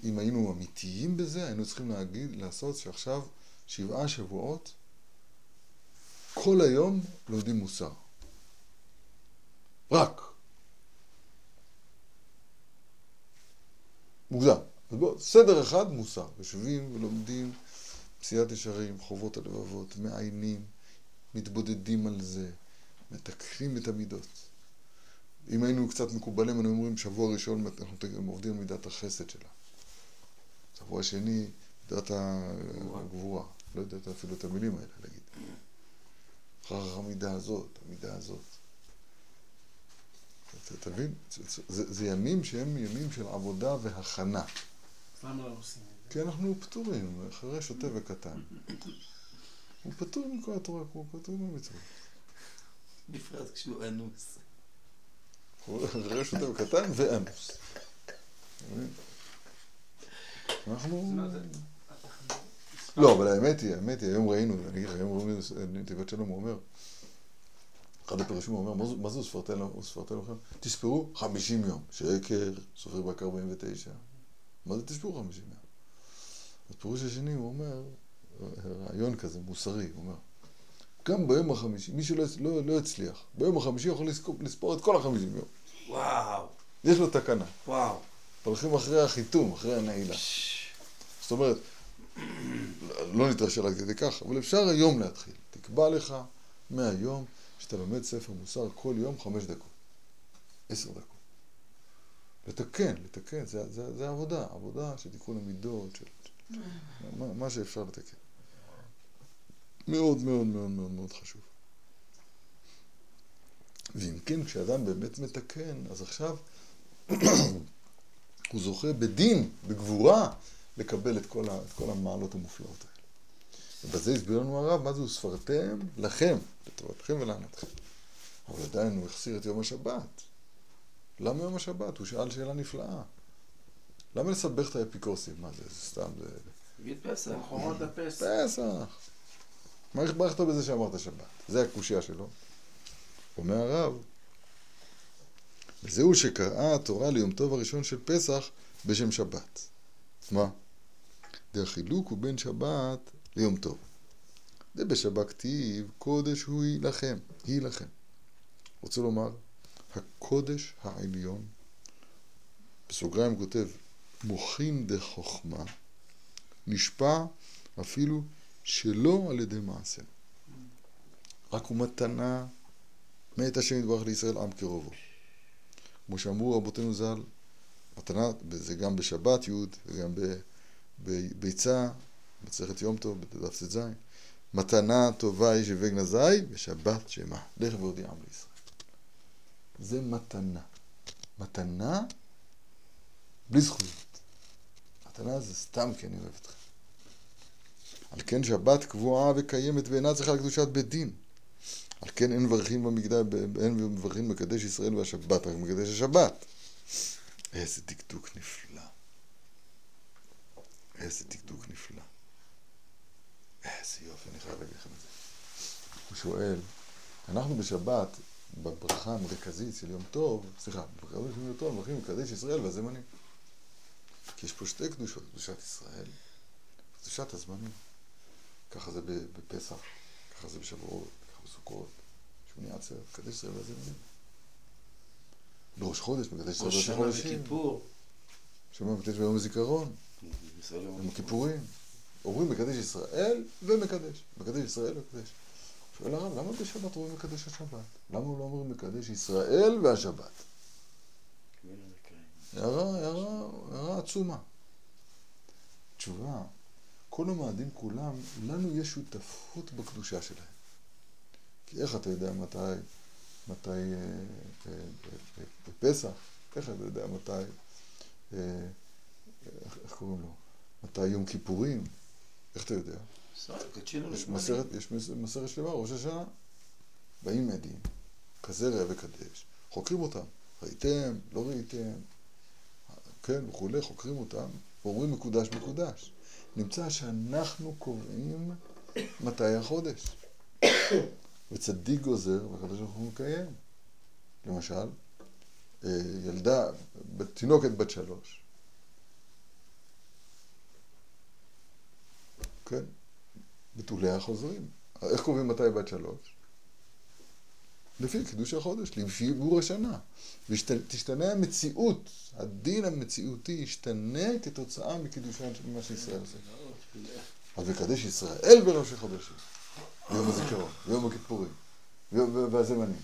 אם היינו אמיתיים בזה, היינו צריכים להגיד, לעשות שעכשיו שבעה שבועות, כל היום לומדים מוסר. רק. מוגזם. אז בואו, סדר אחד מוסר. יושבים ולומדים פסיעת ישרים, חובות הלבבות, מעיינים, מתבודדים על זה, מתקנים את המידות. אם היינו קצת מקובלים, היינו אומרים שבוע ראשון אנחנו עובדים על מידת החסד שלה. שבוע שני, מידת הגבורה. לא יודע אפילו את המילים האלה להגיד. אחר המידה הזאת, המידה הזאת. אתה תבין? זה, ימים שהם ימים של עבודה והכנה. לא? כי אנחנו פטורים, אחרי שוטה וקטן. הוא פטור מכל התורה, הוא פטור מהמצוות. בפרט כשהוא אנוס. הוא אחרי שוטה וקטן ואנוס. אנחנו... לא, אבל האמת היא, האמת היא, היום ראינו, אני אגיד לך, היום ראינו, נתיבת שלום, הוא אומר, אחד הפירושים הוא אומר, מה זה וספרתנו וספרתנו לכם? תספרו 50 יום, שקר, סופר רק 49. מה זה תספרו 50 יום? אז פירוש השני, הוא אומר, רעיון כזה, מוסרי, הוא אומר, גם ביום החמישי, מי שלא לא, לא הצליח, ביום החמישי יכול לספור, לספור את כל החמישים יום. וואו, יש לו תקנה. וואו. הולכים אחרי החיתום, אחרי הנעילה. זאת אומרת, לא נתרשל עד כדי כך, אבל אפשר היום להתחיל. תקבע לך מהיום שאתה לומד ספר מוסר כל יום חמש דקות. עשר דקות. לתקן, לתקן, זה, זה, זה עבודה, עבודה של תיקון המידות, של, מה, מה שאפשר לתקן. מאוד מאוד מאוד מאוד מאוד חשוב. ואם כן, כשאדם באמת מתקן, אז עכשיו הוא זוכה בדין, בגבורה, לקבל את כל, ה, את כל המעלות המופלאות האלה. ובזה הסביר לנו הרב מה זה וספרתם לכם, לטובתכם ולענתכם. אבל עדיין הוא החסיר את יום השבת. למה יום השבת? הוא שאל שאלה נפלאה. למה לסבך את האפיקורסים? מה זה, זה סתם, זה... תגיד פסח. אחרון הפסח. פסח. מה הכברכת בזה שאמרת שבת? זה הקושייה שלו. אומר הרב, וזהו שקראה התורה ליום טוב הראשון של פסח בשם שבת. מה? דהחילוק הוא בין שבת ליום טוב. זה בשבת כתיב, קודש הוא היא לכם. רוצה לומר, הקודש העליון, בסוגריים כותב, מוחין דחוכמה, נשפע אפילו שלא על ידי מעשה. רק הוא מתנה מאת השם יתברך לישראל עם קרובו. כמו שאמרו רבותינו ז"ל, מתנה, זה גם בשבת י' וגם בביצה, מסכת יום טוב, בדף ט"ז. מתנה טובה איש יבג נזי, ושבת שמה. לך והודיע עם לישראל. זה מתנה. מתנה בלי זכויות. מתנה זה סתם כי אני אוהב אתכם. על כן שבת קבועה וקיימת ואינה צריכה לקדושת בית דין. על כן אין מברכים במקדש, אין מברכים מקדש ישראל והשבת, רק מקדש השבת. איזה דקדוק נפלא. איזה דקדוק נפלא. איזה יופי, אני חייב להגיד לכם את זה. הוא שואל, אנחנו בשבת, בברכה המרכזית של יום טוב, סליחה, בברכה של יום טוב, מברכים מקדש ישראל והזמנים. כי יש פה שתי קדושות, קדושת ישראל, קדושת הזמנים. ככה זה בפסח, ככה זה בשבועות, ככה בסוכות, שמוני עצרת, מקדש ישראל והזמנים. בראש חודש, מקדש ישראל ראש בראש שנה וכיפור. שמה מקדש ביום הזיכרון, יום הכיפורים. אומרים מקדש ישראל ומקדש. מקדש ישראל ומקדש. שואל הרב, למה בשבת אומרים מקדש השבת? למה לא אומרים מקדש ישראל והשבת? הערה, הערה, הערה עצומה. תשובה, כל המועדים כולם, לנו יש שותפות בקדושה שלהם. כי איך אתה יודע מתי, מתי, אה, אה, אה, בפסח, איך אתה יודע מתי, איך קוראים לו? מתי יום כיפורים? איך אתה יודע? יש מסרת, יש מסרת שלמה, ראש השנה. באים עדים, כזה ראה וקדש, חוקרים אותם. ראיתם, לא ראיתם, כן, וכולי, חוקרים אותם, ואומרים מקודש מקודש. נמצא שאנחנו קוראים מתי החודש. וצדיק גוזר, והקדוש ברוך הוא מקיים. למשל, ילדה, תינוקת בת שלוש, כן, בתולי החוזרים. איך קובעים מתי בת שלוש? לפי קידוש החודש, לפי עיבור השנה. ותשתנה המציאות, הדין המציאותי ישתנה כתוצאה מקידושן של מה שישראל עושה. אז מקדש ישראל בראשי חודשים, ביום הזיכרון, ביום הכיפורים, והזמנים.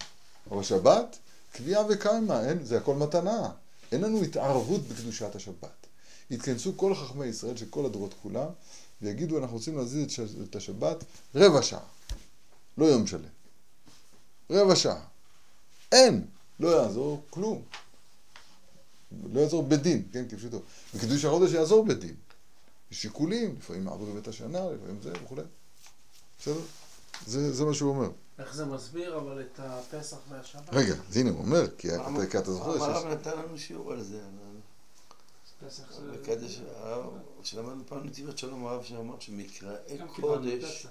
אבל שבת, קביעה וקיימה, זה הכל מתנה. אין לנו התערבות בקדושת השבת. התכנסו כל חכמי ישראל של כל הדורות כולם, ויגידו אנחנו רוצים להזיז את השבת רבע שעה, לא יום שלם. רבע שעה. אין, לא יעזור כלום. לא יעזור בדין, כן, כפשוטו. וקידוש החודש יעזור בדין. יש שיקולים, לפעמים מעבירים את השנה, לפעמים זה וכולי. בסדר? זה, זה מה שהוא אומר. איך זה מסביר אבל את הפסח והשבת? רגע, אז הנה הוא אומר, כי אתה זוכר שיש... הרב נתן לנו שיעור על זה. בקדש, כשלמדנו פעם נתיבות שלום הרב שאמר שמקראי קודש,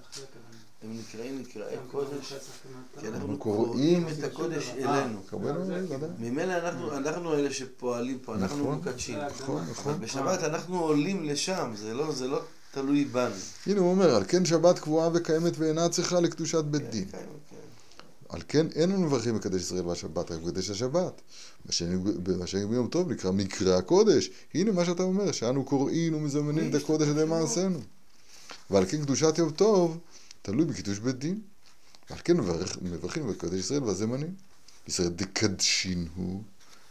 הם נקראים מקראי קודש, כי אנחנו קוראים את הקודש אלינו. ממילא אנחנו אלה שפועלים פה, אנחנו מקדשים. בשבת אנחנו עולים לשם, זה לא תלוי בנו. הנה הוא אומר, על כן שבת קבועה וקיימת ואינה צריכה לקדושת בית דין. על כן אין לנו מברכים מקדש ישראל והשבת, רק מקדש השבת. בשנים ביום טוב נקרא מקרא הקודש. הנה מה שאתה אומר, שאנו קוראים ומזמנים את הקודש על ידי מעשינו. ועל כן קדושת יום טוב תלוי בקידוש בית דין. ועל כן מברכים מקדש ישראל והזמנים. ישראל דקדשין הוא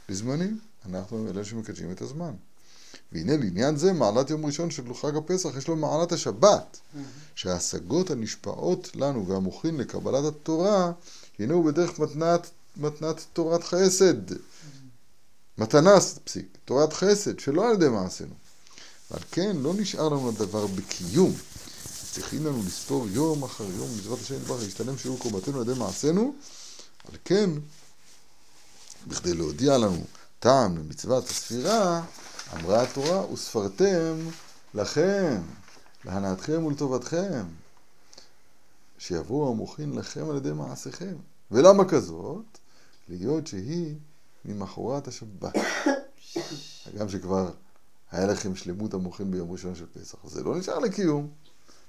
לזמנים. אנחנו אלה שמקדשים את הזמן. והנה לעניין זה מעלת יום ראשון של חג הפסח יש לו מעלת השבת שההשגות הנשפעות לנו והמוכין לקבלת התורה הנה הוא בדרך מתנת, מתנת תורת חסד. מתנה, פסיק, תורת חסד שלא על ידי מעשינו. ועל כן לא נשאר לנו הדבר בקיום. צריכים לנו לספור יום אחר יום מצוות השם יתברך להשתלם שיעור קורבתנו על ידי מעשינו. על כן בכדי להודיע לנו טעם למצוות הספירה אמרה התורה, וספרתם לכם, להנאתכם ולטובתכם, שיבואו המוחין לכם על ידי מעשיכם. ולמה כזאת? להיות שהיא ממחרת השבת. הגם שכבר היה לכם שלמות המוחין ביום ראשון של פסח. זה לא נשאר לקיום,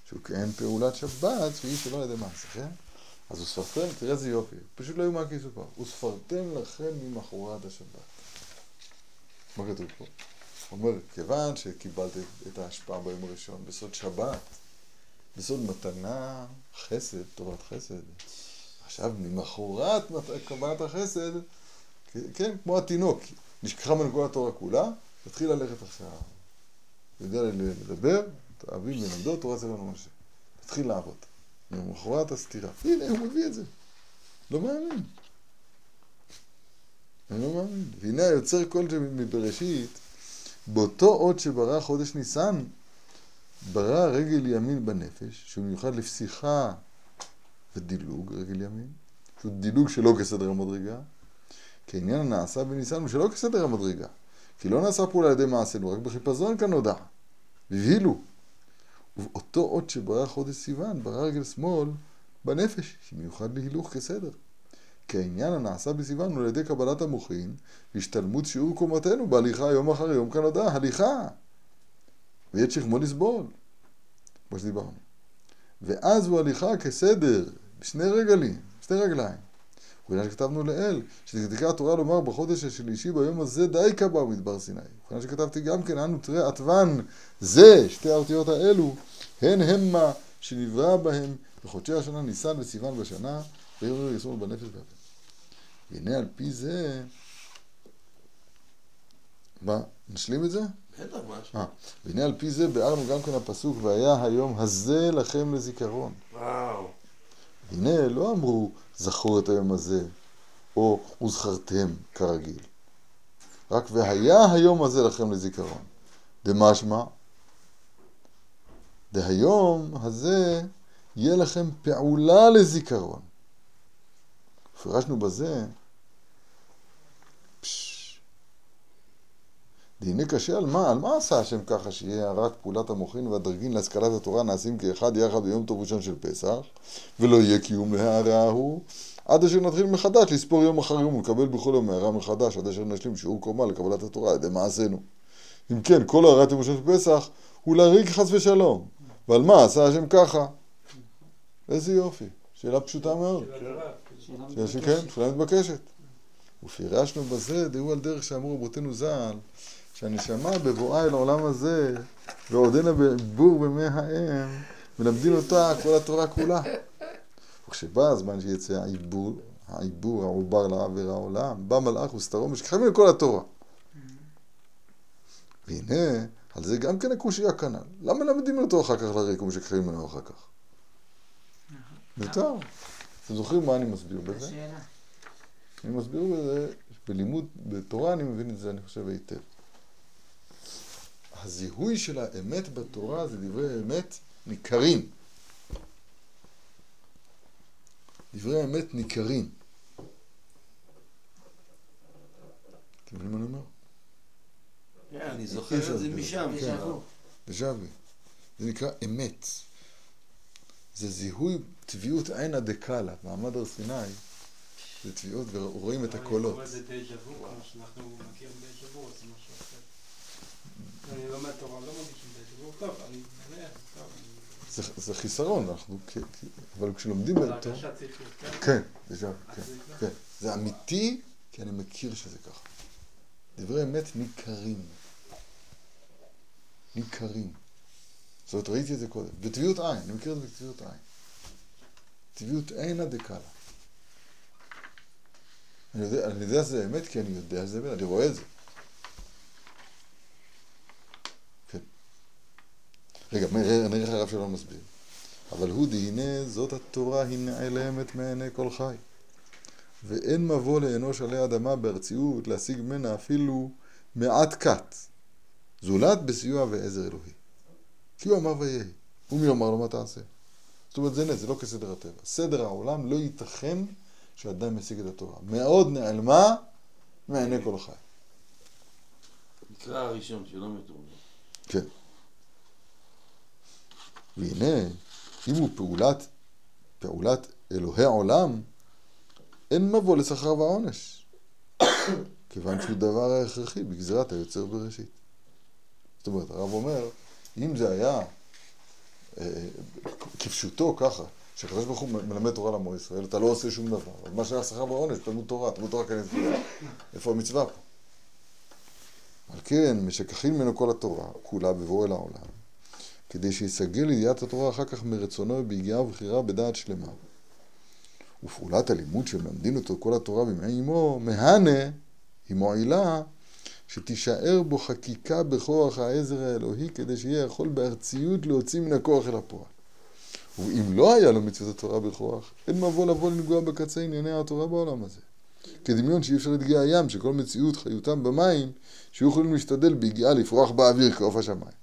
שהוא כן פעולת שבת שהיא שלא על ידי מעשיכם. אז וספרתם, תראה איזה יופי, פשוט לא יאומן כי יסופר. וספרתם לכם ממחרת השבת. מה כתוב פה? אומר, כיוון שקיבלת את ההשפעה ביום הראשון בסוד שבת, בסוד מתנה, חסד, תורת חסד. עכשיו, ממחרת קבלת החסד, כן, כמו התינוק, נשכחה ממנו כל התורה כולה, תתחיל ללכת עכשיו. יודע לדבר, תאבים ולמדות, תורה סבנו משה. תתחיל לעבוד. למחרת הסתירה. הנה, הוא מביא את זה. לא מאמין. אני לא מאמין. והנה היוצר כל זה מבראשית, באותו אות שברא חודש ניסן, ברא רגל ימין בנפש, שהוא מיוחד לפסיכה ודילוג, רגל ימין, שהוא דילוג שלא כסדר המדרגה, כעניין הנעשה בניסן ושלא כסדר המדרגה. כי לא נעשה פעולה על ידי מעשינו, רק בחיפזון כאן נודע. והבהילו. ובאותו אות שברא חודש סיוון, ברא רגל שמאל בנפש, שמיוחד להילוך כסדר. כי העניין הנעשה בסיוון הוא על ידי קבלת המוחין והשתלמות שיעור קומתנו בהליכה יום אחר יום כנודע, הליכה. ויש שכמו לסבול, כמו שדיברנו. ואז הוא הליכה כסדר, בשני רגלים, שתי רגליים. ובגלל שכתבנו לאל, שתקדקה התורה לומר בחודש השלישי ביום הזה די קבע במדבר סיני. ובגלל שכתבתי גם כן, אנו תראה עטבן זה, שתי האותיות האלו, הן המה שנברא בהם בחודשי השנה ניסן וסיוון בשנה, ויאמר יסוד בנפש והפה. והנה על פי זה, מה, נשלים את זה? בטח, משהו. אה, והנה על פי זה ביארנו גם כן הפסוק, והיה היום הזה לכם לזיכרון. וואו. הנה, לא אמרו זכור את היום הזה, או וזכרתם כרגיל. רק והיה היום הזה לכם לזיכרון. דמשמע, דהיום הזה יהיה לכם פעולה לזיכרון. פירשנו בזה, דהנה קשה על מה? על מה עשה השם ככה שיהיה רק פעולת המוחין והדרגין להשכלת התורה נעשים כאחד יחד ביום טוב ראשון של פסח ולא יהיה קיום להערה ההוא עד אשר נתחיל מחדש לספור יום אחר יום ולקבל בכל יום הערה מחדש עד אשר נשלים שיעור קומה לקבלת התורה על ידי מעשינו. אם כן, כל הערת יום ראשון של פסח הוא להריג חס ושלום. ועל מה עשה השם ככה? איזה יופי. שאלה פשוטה מאוד. שאלה שכן, שאלה מתבקשת. ופירשנו בזה, דעו על דרך שאמרו רבותינו ז"ל, שהנשמה בבואה אל העולם הזה, ועודנה בבור במי האם, מלמדים אותה כל התורה כולה. וכשבא הזמן שיצא העיבור, העיבור, העובר לעבר העולם, בא מלאך וסתרו משכחים את כל התורה. והנה, על זה גם כן הקושי הכנ"ל. למה מלמדים אותו אחר כך לריק ומשכחים ממנו אחר כך? מיותר. אתם זוכרים מה אני מסביר בזה? אני מסביר בזה, בלימוד, בתורה אני מבין את זה, אני חושב היטב. הזיהוי של האמת בתורה זה דברי אמת ניכרים. דברי אמת ניכרים. אתם מבינים מה אני אומר? כן, אני זוכר את זה משם. כן. וו. זה נקרא אמת. זה זיהוי טביעות עינא דקאלה, מעמד הר סיני, זה טביעות ורואים את הקולות. אני זה משהו אחר. אני לומד תורה, לא מרגישים דז'ה וו, טוב, אני מניח, טוב, אני... זה, זה חיסרון, אנחנו, אבל כשלומדים אבל בתורה, הרגשה צריך יותר. כן, כן, זה ככה. כן, זה אמיתי, כי אני מכיר שזה ככה. דברי אמת ניכרים. ניכרים. זאת אומרת, ראיתי את זה קודם. בטביעות עין, אני מכיר את זה בטביעות עין. טביעות עינא דקאלה. אני יודע, אני יודע שזה אמת, כי אני יודע שזה אמת, אני רואה את זה. כן. רגע, נראה איך הרב שלום מסביר. אבל הוא דהנה זאת התורה היא נעלמת מעיני כל חי. ואין מבוא לאנוש עלי אדמה בארציות להשיג ממנה אפילו מעט כת, זולת בסיוע ועזר אלוהי. כי הוא אמר ויהי, ומי יאמר לו מה תעשה. זאת אומרת זה נס, זה לא כסדר הטבע. סדר העולם לא ייתכן שאדם ישיג את התורה. מאוד נעלמה מעיני כל חי. נקרא הראשון שלא מתורגם. כן. והנה, אם הוא פעולת, פעולת אלוהי העולם, אין מבוא לשכר ועונש. כיוון שהוא דבר ההכרחי בגזירת היוצר בראשית. זאת אומרת, הרב אומר, אם זה היה אה, כפשוטו ככה, שהקדוש ברוך הוא מלמד תורה לעמו ישראל, אתה לא עושה שום דבר. אז מה שהיה שכר ועונש, תלמוד תורה, תלמוד תורה כנס תורה. איפה המצווה פה? על כן, משכחים ממנו כל התורה, כולה בבוא אל העולם, כדי שיסגל לידיעת התורה אחר כך מרצונו ביגיעה ובחירה בדעת שלמה. ופעולת הלימוד שמלמדים אותו כל התורה בימי אמו, מהנה, היא מועילה, שתישאר בו חקיקה בכוח העזר האלוהי, כדי שיהיה יכול בארציות להוציא מן הכוח אל הפועל. ואם לא היה לו מצוות התורה בכוח, אין מבוא לבוא לנגוע בקצה ענייני התורה בעולם הזה. כדמיון שאי אפשר להתגיע הים, שכל מציאות חיותם במים, יכולים להשתדל ביגיעה לפרוח באוויר כעוף השמיים.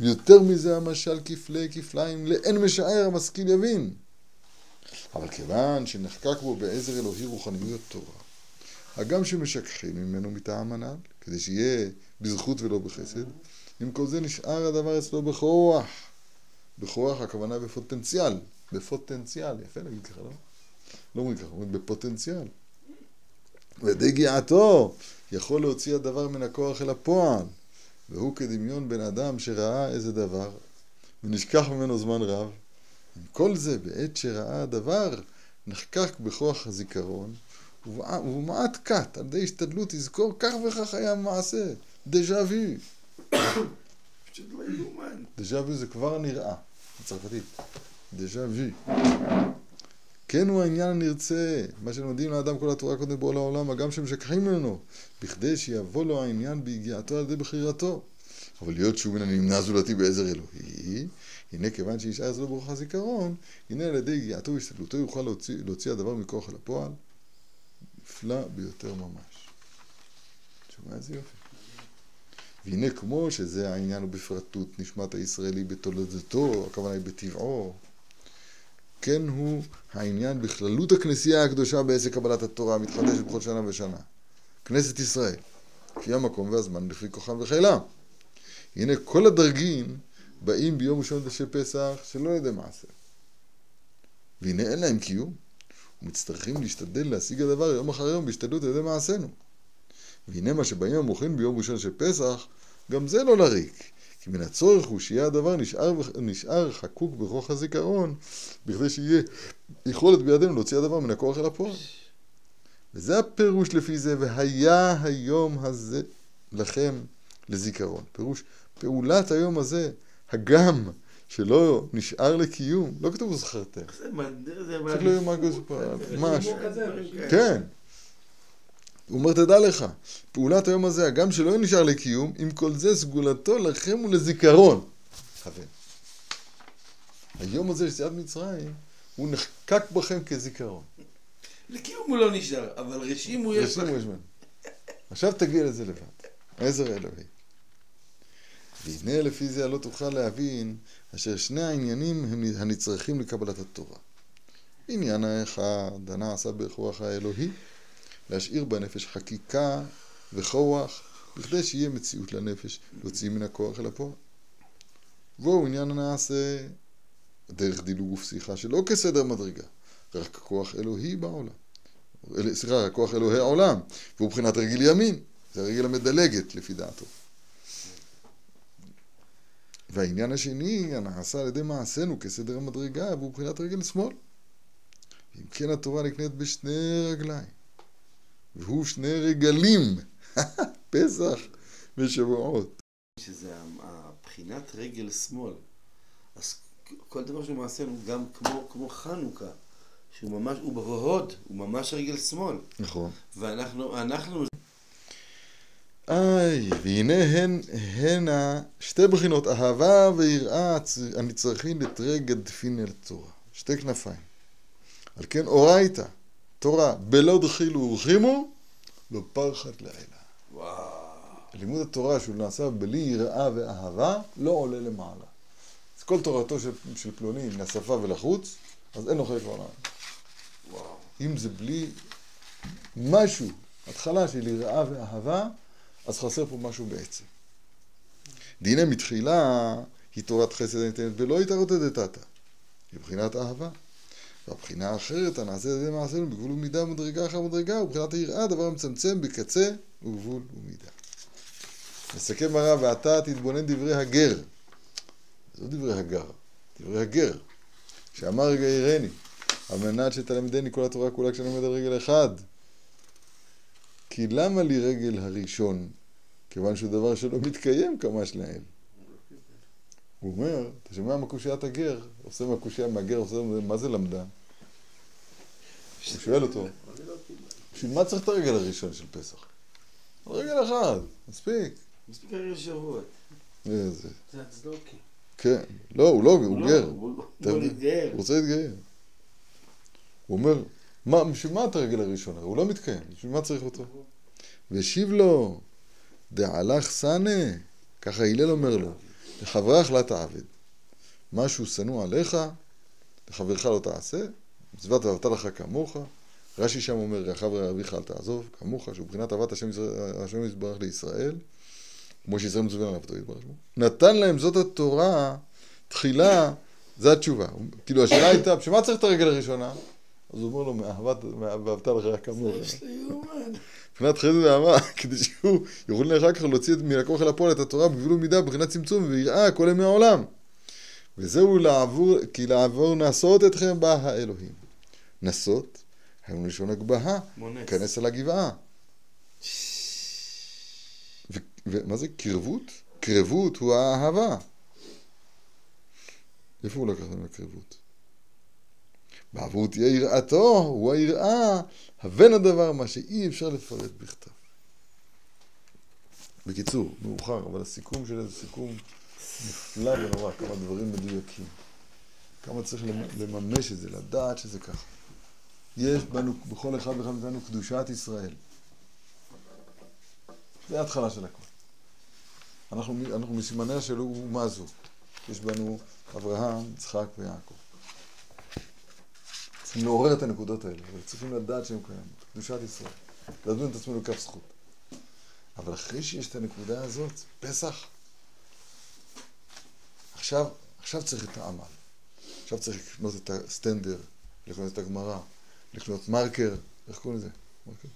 ויותר מזה המשל כפלי כפליים, לאין משער המשכיל יבין. אבל כיוון שנחקק בו בעזר אלוהי רוחניות תורה, הגם שמשככים ממנו מטעם הנ"ל, כדי שיהיה בזכות ולא בחסד, עם כל זה נשאר הדבר אצלו בכוח. בכוח הכוונה בפוטנציאל, בפוטנציאל, יפה להגיד ככה, לא? לא אומרים ככה, אומרים בפוטנציאל. ועדי גיעתו יכול להוציא הדבר מן הכוח אל הפועל, והוא כדמיון בן אדם שראה איזה דבר, ונשכח ממנו זמן רב. עם כל זה, בעת שראה הדבר, נחקק בכוח הזיכרון, ובמעט קט, על ידי השתדלות, יזכור כך וכך היה מעשה, דז'ה וי. דז'ה וי זה כבר נראה, בצרפתית. דז'ה וי. כן הוא העניין הנרצה, מה שלומדים לאדם כל התורה קודם בו לעולם, הגם שמשכחים ממנו, בכדי שיבוא לו העניין ביגיעתו על ידי בחירתו. אבל להיות שהוא מן הנמנע זולתי בעזר אלוהי, הנה כיוון שישאר אצלו ברוך הזיכרון, הנה על ידי יגיעתו והשתדלותו יוכל להוציא, להוציא הדבר מכוח אל הפועל. נפלא ביותר ממש. שומע איזה יופי. והנה כמו שזה העניין הוא בפרטות נשמת הישראלי בתולדתו, הכוונה היא בטבעו, כן הוא העניין בכללות הכנסייה הקדושה בעסק קבלת התורה המתחדשת בכל שנה ושנה. כנסת ישראל, לפי המקום והזמן, לפי כוחם וחילם. הנה כל הדרגים באים ביום ראשון של פסח שלא על ידי מעשה. והנה אין להם קיום, ומצטרכים להשתדל להשיג הדבר יום אחר יום בהשתדלות על ידי מעשינו. והנה מה שבאים המוחין ביום ראשון של פסח, גם זה לא לריק. כי מן הצורך הוא שיהיה הדבר נשאר, נשאר חקוק בכוח הזיכרון, בכדי שיהיה יכולת בידינו להוציא הדבר מן הכוח אל הפועל. וזה הפירוש לפי זה, והיה היום הזה לכם לזיכרון. פירוש, פעולת היום הזה, הגם שלא נשאר לקיום, לא כתוב זכרתם. זה מדהים, זה צריך להיות ממש. כן. הוא אומר, תדע לך, פעולת היום הזה, הגם שלא נשאר לקיום, עם כל זה סגולתו לכם ולזיכרון. חבר. היום הזה של יציאת מצרים, הוא נחקק בכם כזיכרון. לקיום הוא לא נשאר, אבל רשים הוא יש לכם. עכשיו תגיע לזה לבד. עזר אלוהי. והנה לפי זה לא תוכל להבין אשר שני העניינים הם הנצרכים לקבלת התורה. עניין האחד, הנעשה בכוח האלוהי, להשאיר בנפש חקיקה וכוח, בכדי שיהיה מציאות לנפש, להוציא מן הכוח אל הפועל. והוא עניין הנעשה דרך דילוג ופסיכה שלא כסדר מדרגה, רק כוח אלוהי בעולם. סליחה, רק כוח אלוהי העולם, והוא מבחינת רגיל ימין, זה הרגל המדלגת לפי דעתו. והעניין השני, הנעשה על ידי מעשינו כסדר המדרגה, והוא מבחינת רגל שמאל. אם כן התורה נקנית בשני רגליים. והוא שני רגלים, פסח ושבועות. שזה הבחינת רגל שמאל. אז כל דבר שהוא מעשינו, גם כמו, כמו חנוכה, שהוא ממש, הוא בהוד, הוא ממש רגל שמאל. נכון. ואנחנו, אנחנו... איי, והנה הן, הן שתי בחינות, אהבה ויראה הנצרכים לתרגל דפין אל תורה. שתי כנפיים. על כן אורייתא. תורה, בלא דחילו ורחימו, לא פרחת לילה. וואו. לימוד התורה שהוא נעשה בלי יראה ואהבה, לא עולה למעלה. אז כל תורתו של, של פלוני לשפה ולחוץ, אז אין לו חלק בעולם. וואו. אם זה בלי משהו, התחלה של יראה ואהבה, אז חסר פה משהו בעצם. דיני מתחילה היא תורת חסד הניתנת ולא התערותא דתתא, מבחינת אהבה. והבחינה האחרת הנעשית על ידי מעשינו בגבול ומידה ומדרגה אחר מדרגה ובחינת היראה דבר מצמצם בקצה וגבול ומידה. נסכם הרב, ואתה תתבונן דברי הגר. זה לא דברי הגר, דברי הגר, שאמר רגע יראני, על מנת שתלמדני כל התורה כולה כשאני עומד על רגל אחד. כי למה לי רגל הראשון? כיוון שהוא דבר שלא מתקיים כמש לאל. הוא אומר, אתה שומע מקושיית הגר, עושה מקושיה מהגר, עושה, מה זה למדה? הוא שואל אותו, בשביל מה צריך את הרגל הראשון של פסח? רגל אחד, מספיק. מספיק הרגל שבועות. איזה. זה הצדוקי. כן. לא, הוא לא, הוא לא, גר. הוא אתה הוא רוצה להתגייר. הוא אומר, מה, בשביל מה את הרגל הראשונה? הוא לא מתקיים, בשביל מה צריך אותו? והשיב לו, דעלך סנה, ככה הלל אומר לו, לחברך לא תעבד. משהו שנוא עליך, לחברך לא תעשה, מצוות אהבת לך כמוך. רש"י שם אומר, רחב אביך אל תעזוב, כמוך, שהוא מבחינת אהבת השם יתברך לישראל, כמו שישראל מצווה עליו, יתברך שמו. נתן להם זאת התורה, תחילה, זה התשובה. כאילו השאלה הייתה, בשביל מה צריך את הרגל הראשונה? אז הוא אומר לו, מאהבת, ואהבת לך כמוך. מבחינת חסד ואהבה, כדי שהוא יוכל אחר כך להוציא מן הכוח אל הפועל את התורה בגבול ומידה, מבחינת צמצום ויראה כל ימי העולם. וזהו לעבור, כי לעבור נסות אתכם בה האלוהים. נסות, היינו לשון הגבהה. כנס על הגבעה. ומה זה קרבות? קרבות הוא האהבה. איפה הוא לקח לנו קרבות? בעבור תהיה יראתו, הוא היראה, הבן הדבר, מה שאי אפשר לפרט בכתב. בקיצור, מאוחר, אבל הסיכום של זה סיכום נפלא ונורא, כמה דברים מדויקים. כמה צריך למ- לממש את זה, לדעת שזה ככה. יש בנו, בכל אחד ואחד מאיתנו, קדושת ישראל. זה ההתחלה של הכל. אנחנו, אנחנו מסימניה של אומה זו. יש בנו אברהם, יצחק ויעקב. צריכים לעורר את הנקודות האלה, וצריכים לדעת שהן קיימות. קדושת ישראל. לדון את עצמנו לכף זכות. אבל אחרי שיש את הנקודה הזאת, פסח, עכשיו, עכשיו צריך את העמל. עכשיו צריך לקנות את הסטנדר, לקנות את הגמרא, לקנות מרקר, איך קוראים לזה? מרקר?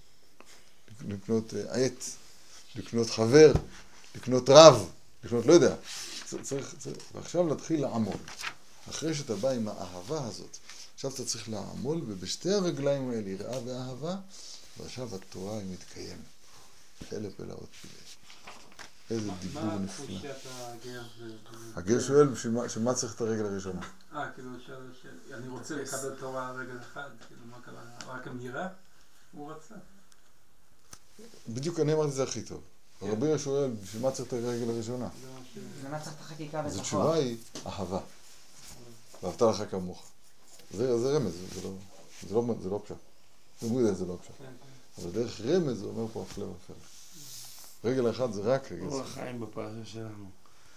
לקנות אה, עט, לקנות חבר, לקנות רב, לקנות לא יודע. צריך, צריך, ועכשיו להתחיל לעמול. אחרי שאתה בא עם האהבה הזאת, עכשיו אתה צריך לעמול, ובשתי הרגליים האלה יראה ואהבה, ועכשיו התורה היא מתקיימת. אלף פלאות פילי. איזה דיבור מה נפלא. תחושת הגר? ו- הגר שואל, בשביל מה- בשביל מה צריך את הרגל הראשונה? אה, כאילו, אני רוצה לקבל תורה רגל אחד, כאילו, מה קרה? רק אמירה? הוא רצה. בדיוק אני אמרתי את זה הכי טוב. רבי שואל, בשביל מה צריך את הרגל הראשונה? מה. למה צריך את החקיקה אז ואת התשובה? היא אהבה. ואהבת לך כמוך. זה, זה רמז, זה לא, זה לא, זה לא פשט. זה מודע, זה לא פשט. כן, כן. אבל דרך רמז זה אומר פה הפלא ופלא. רגל אחת זה רק רגל שמאל. החיים בפרשה שלנו.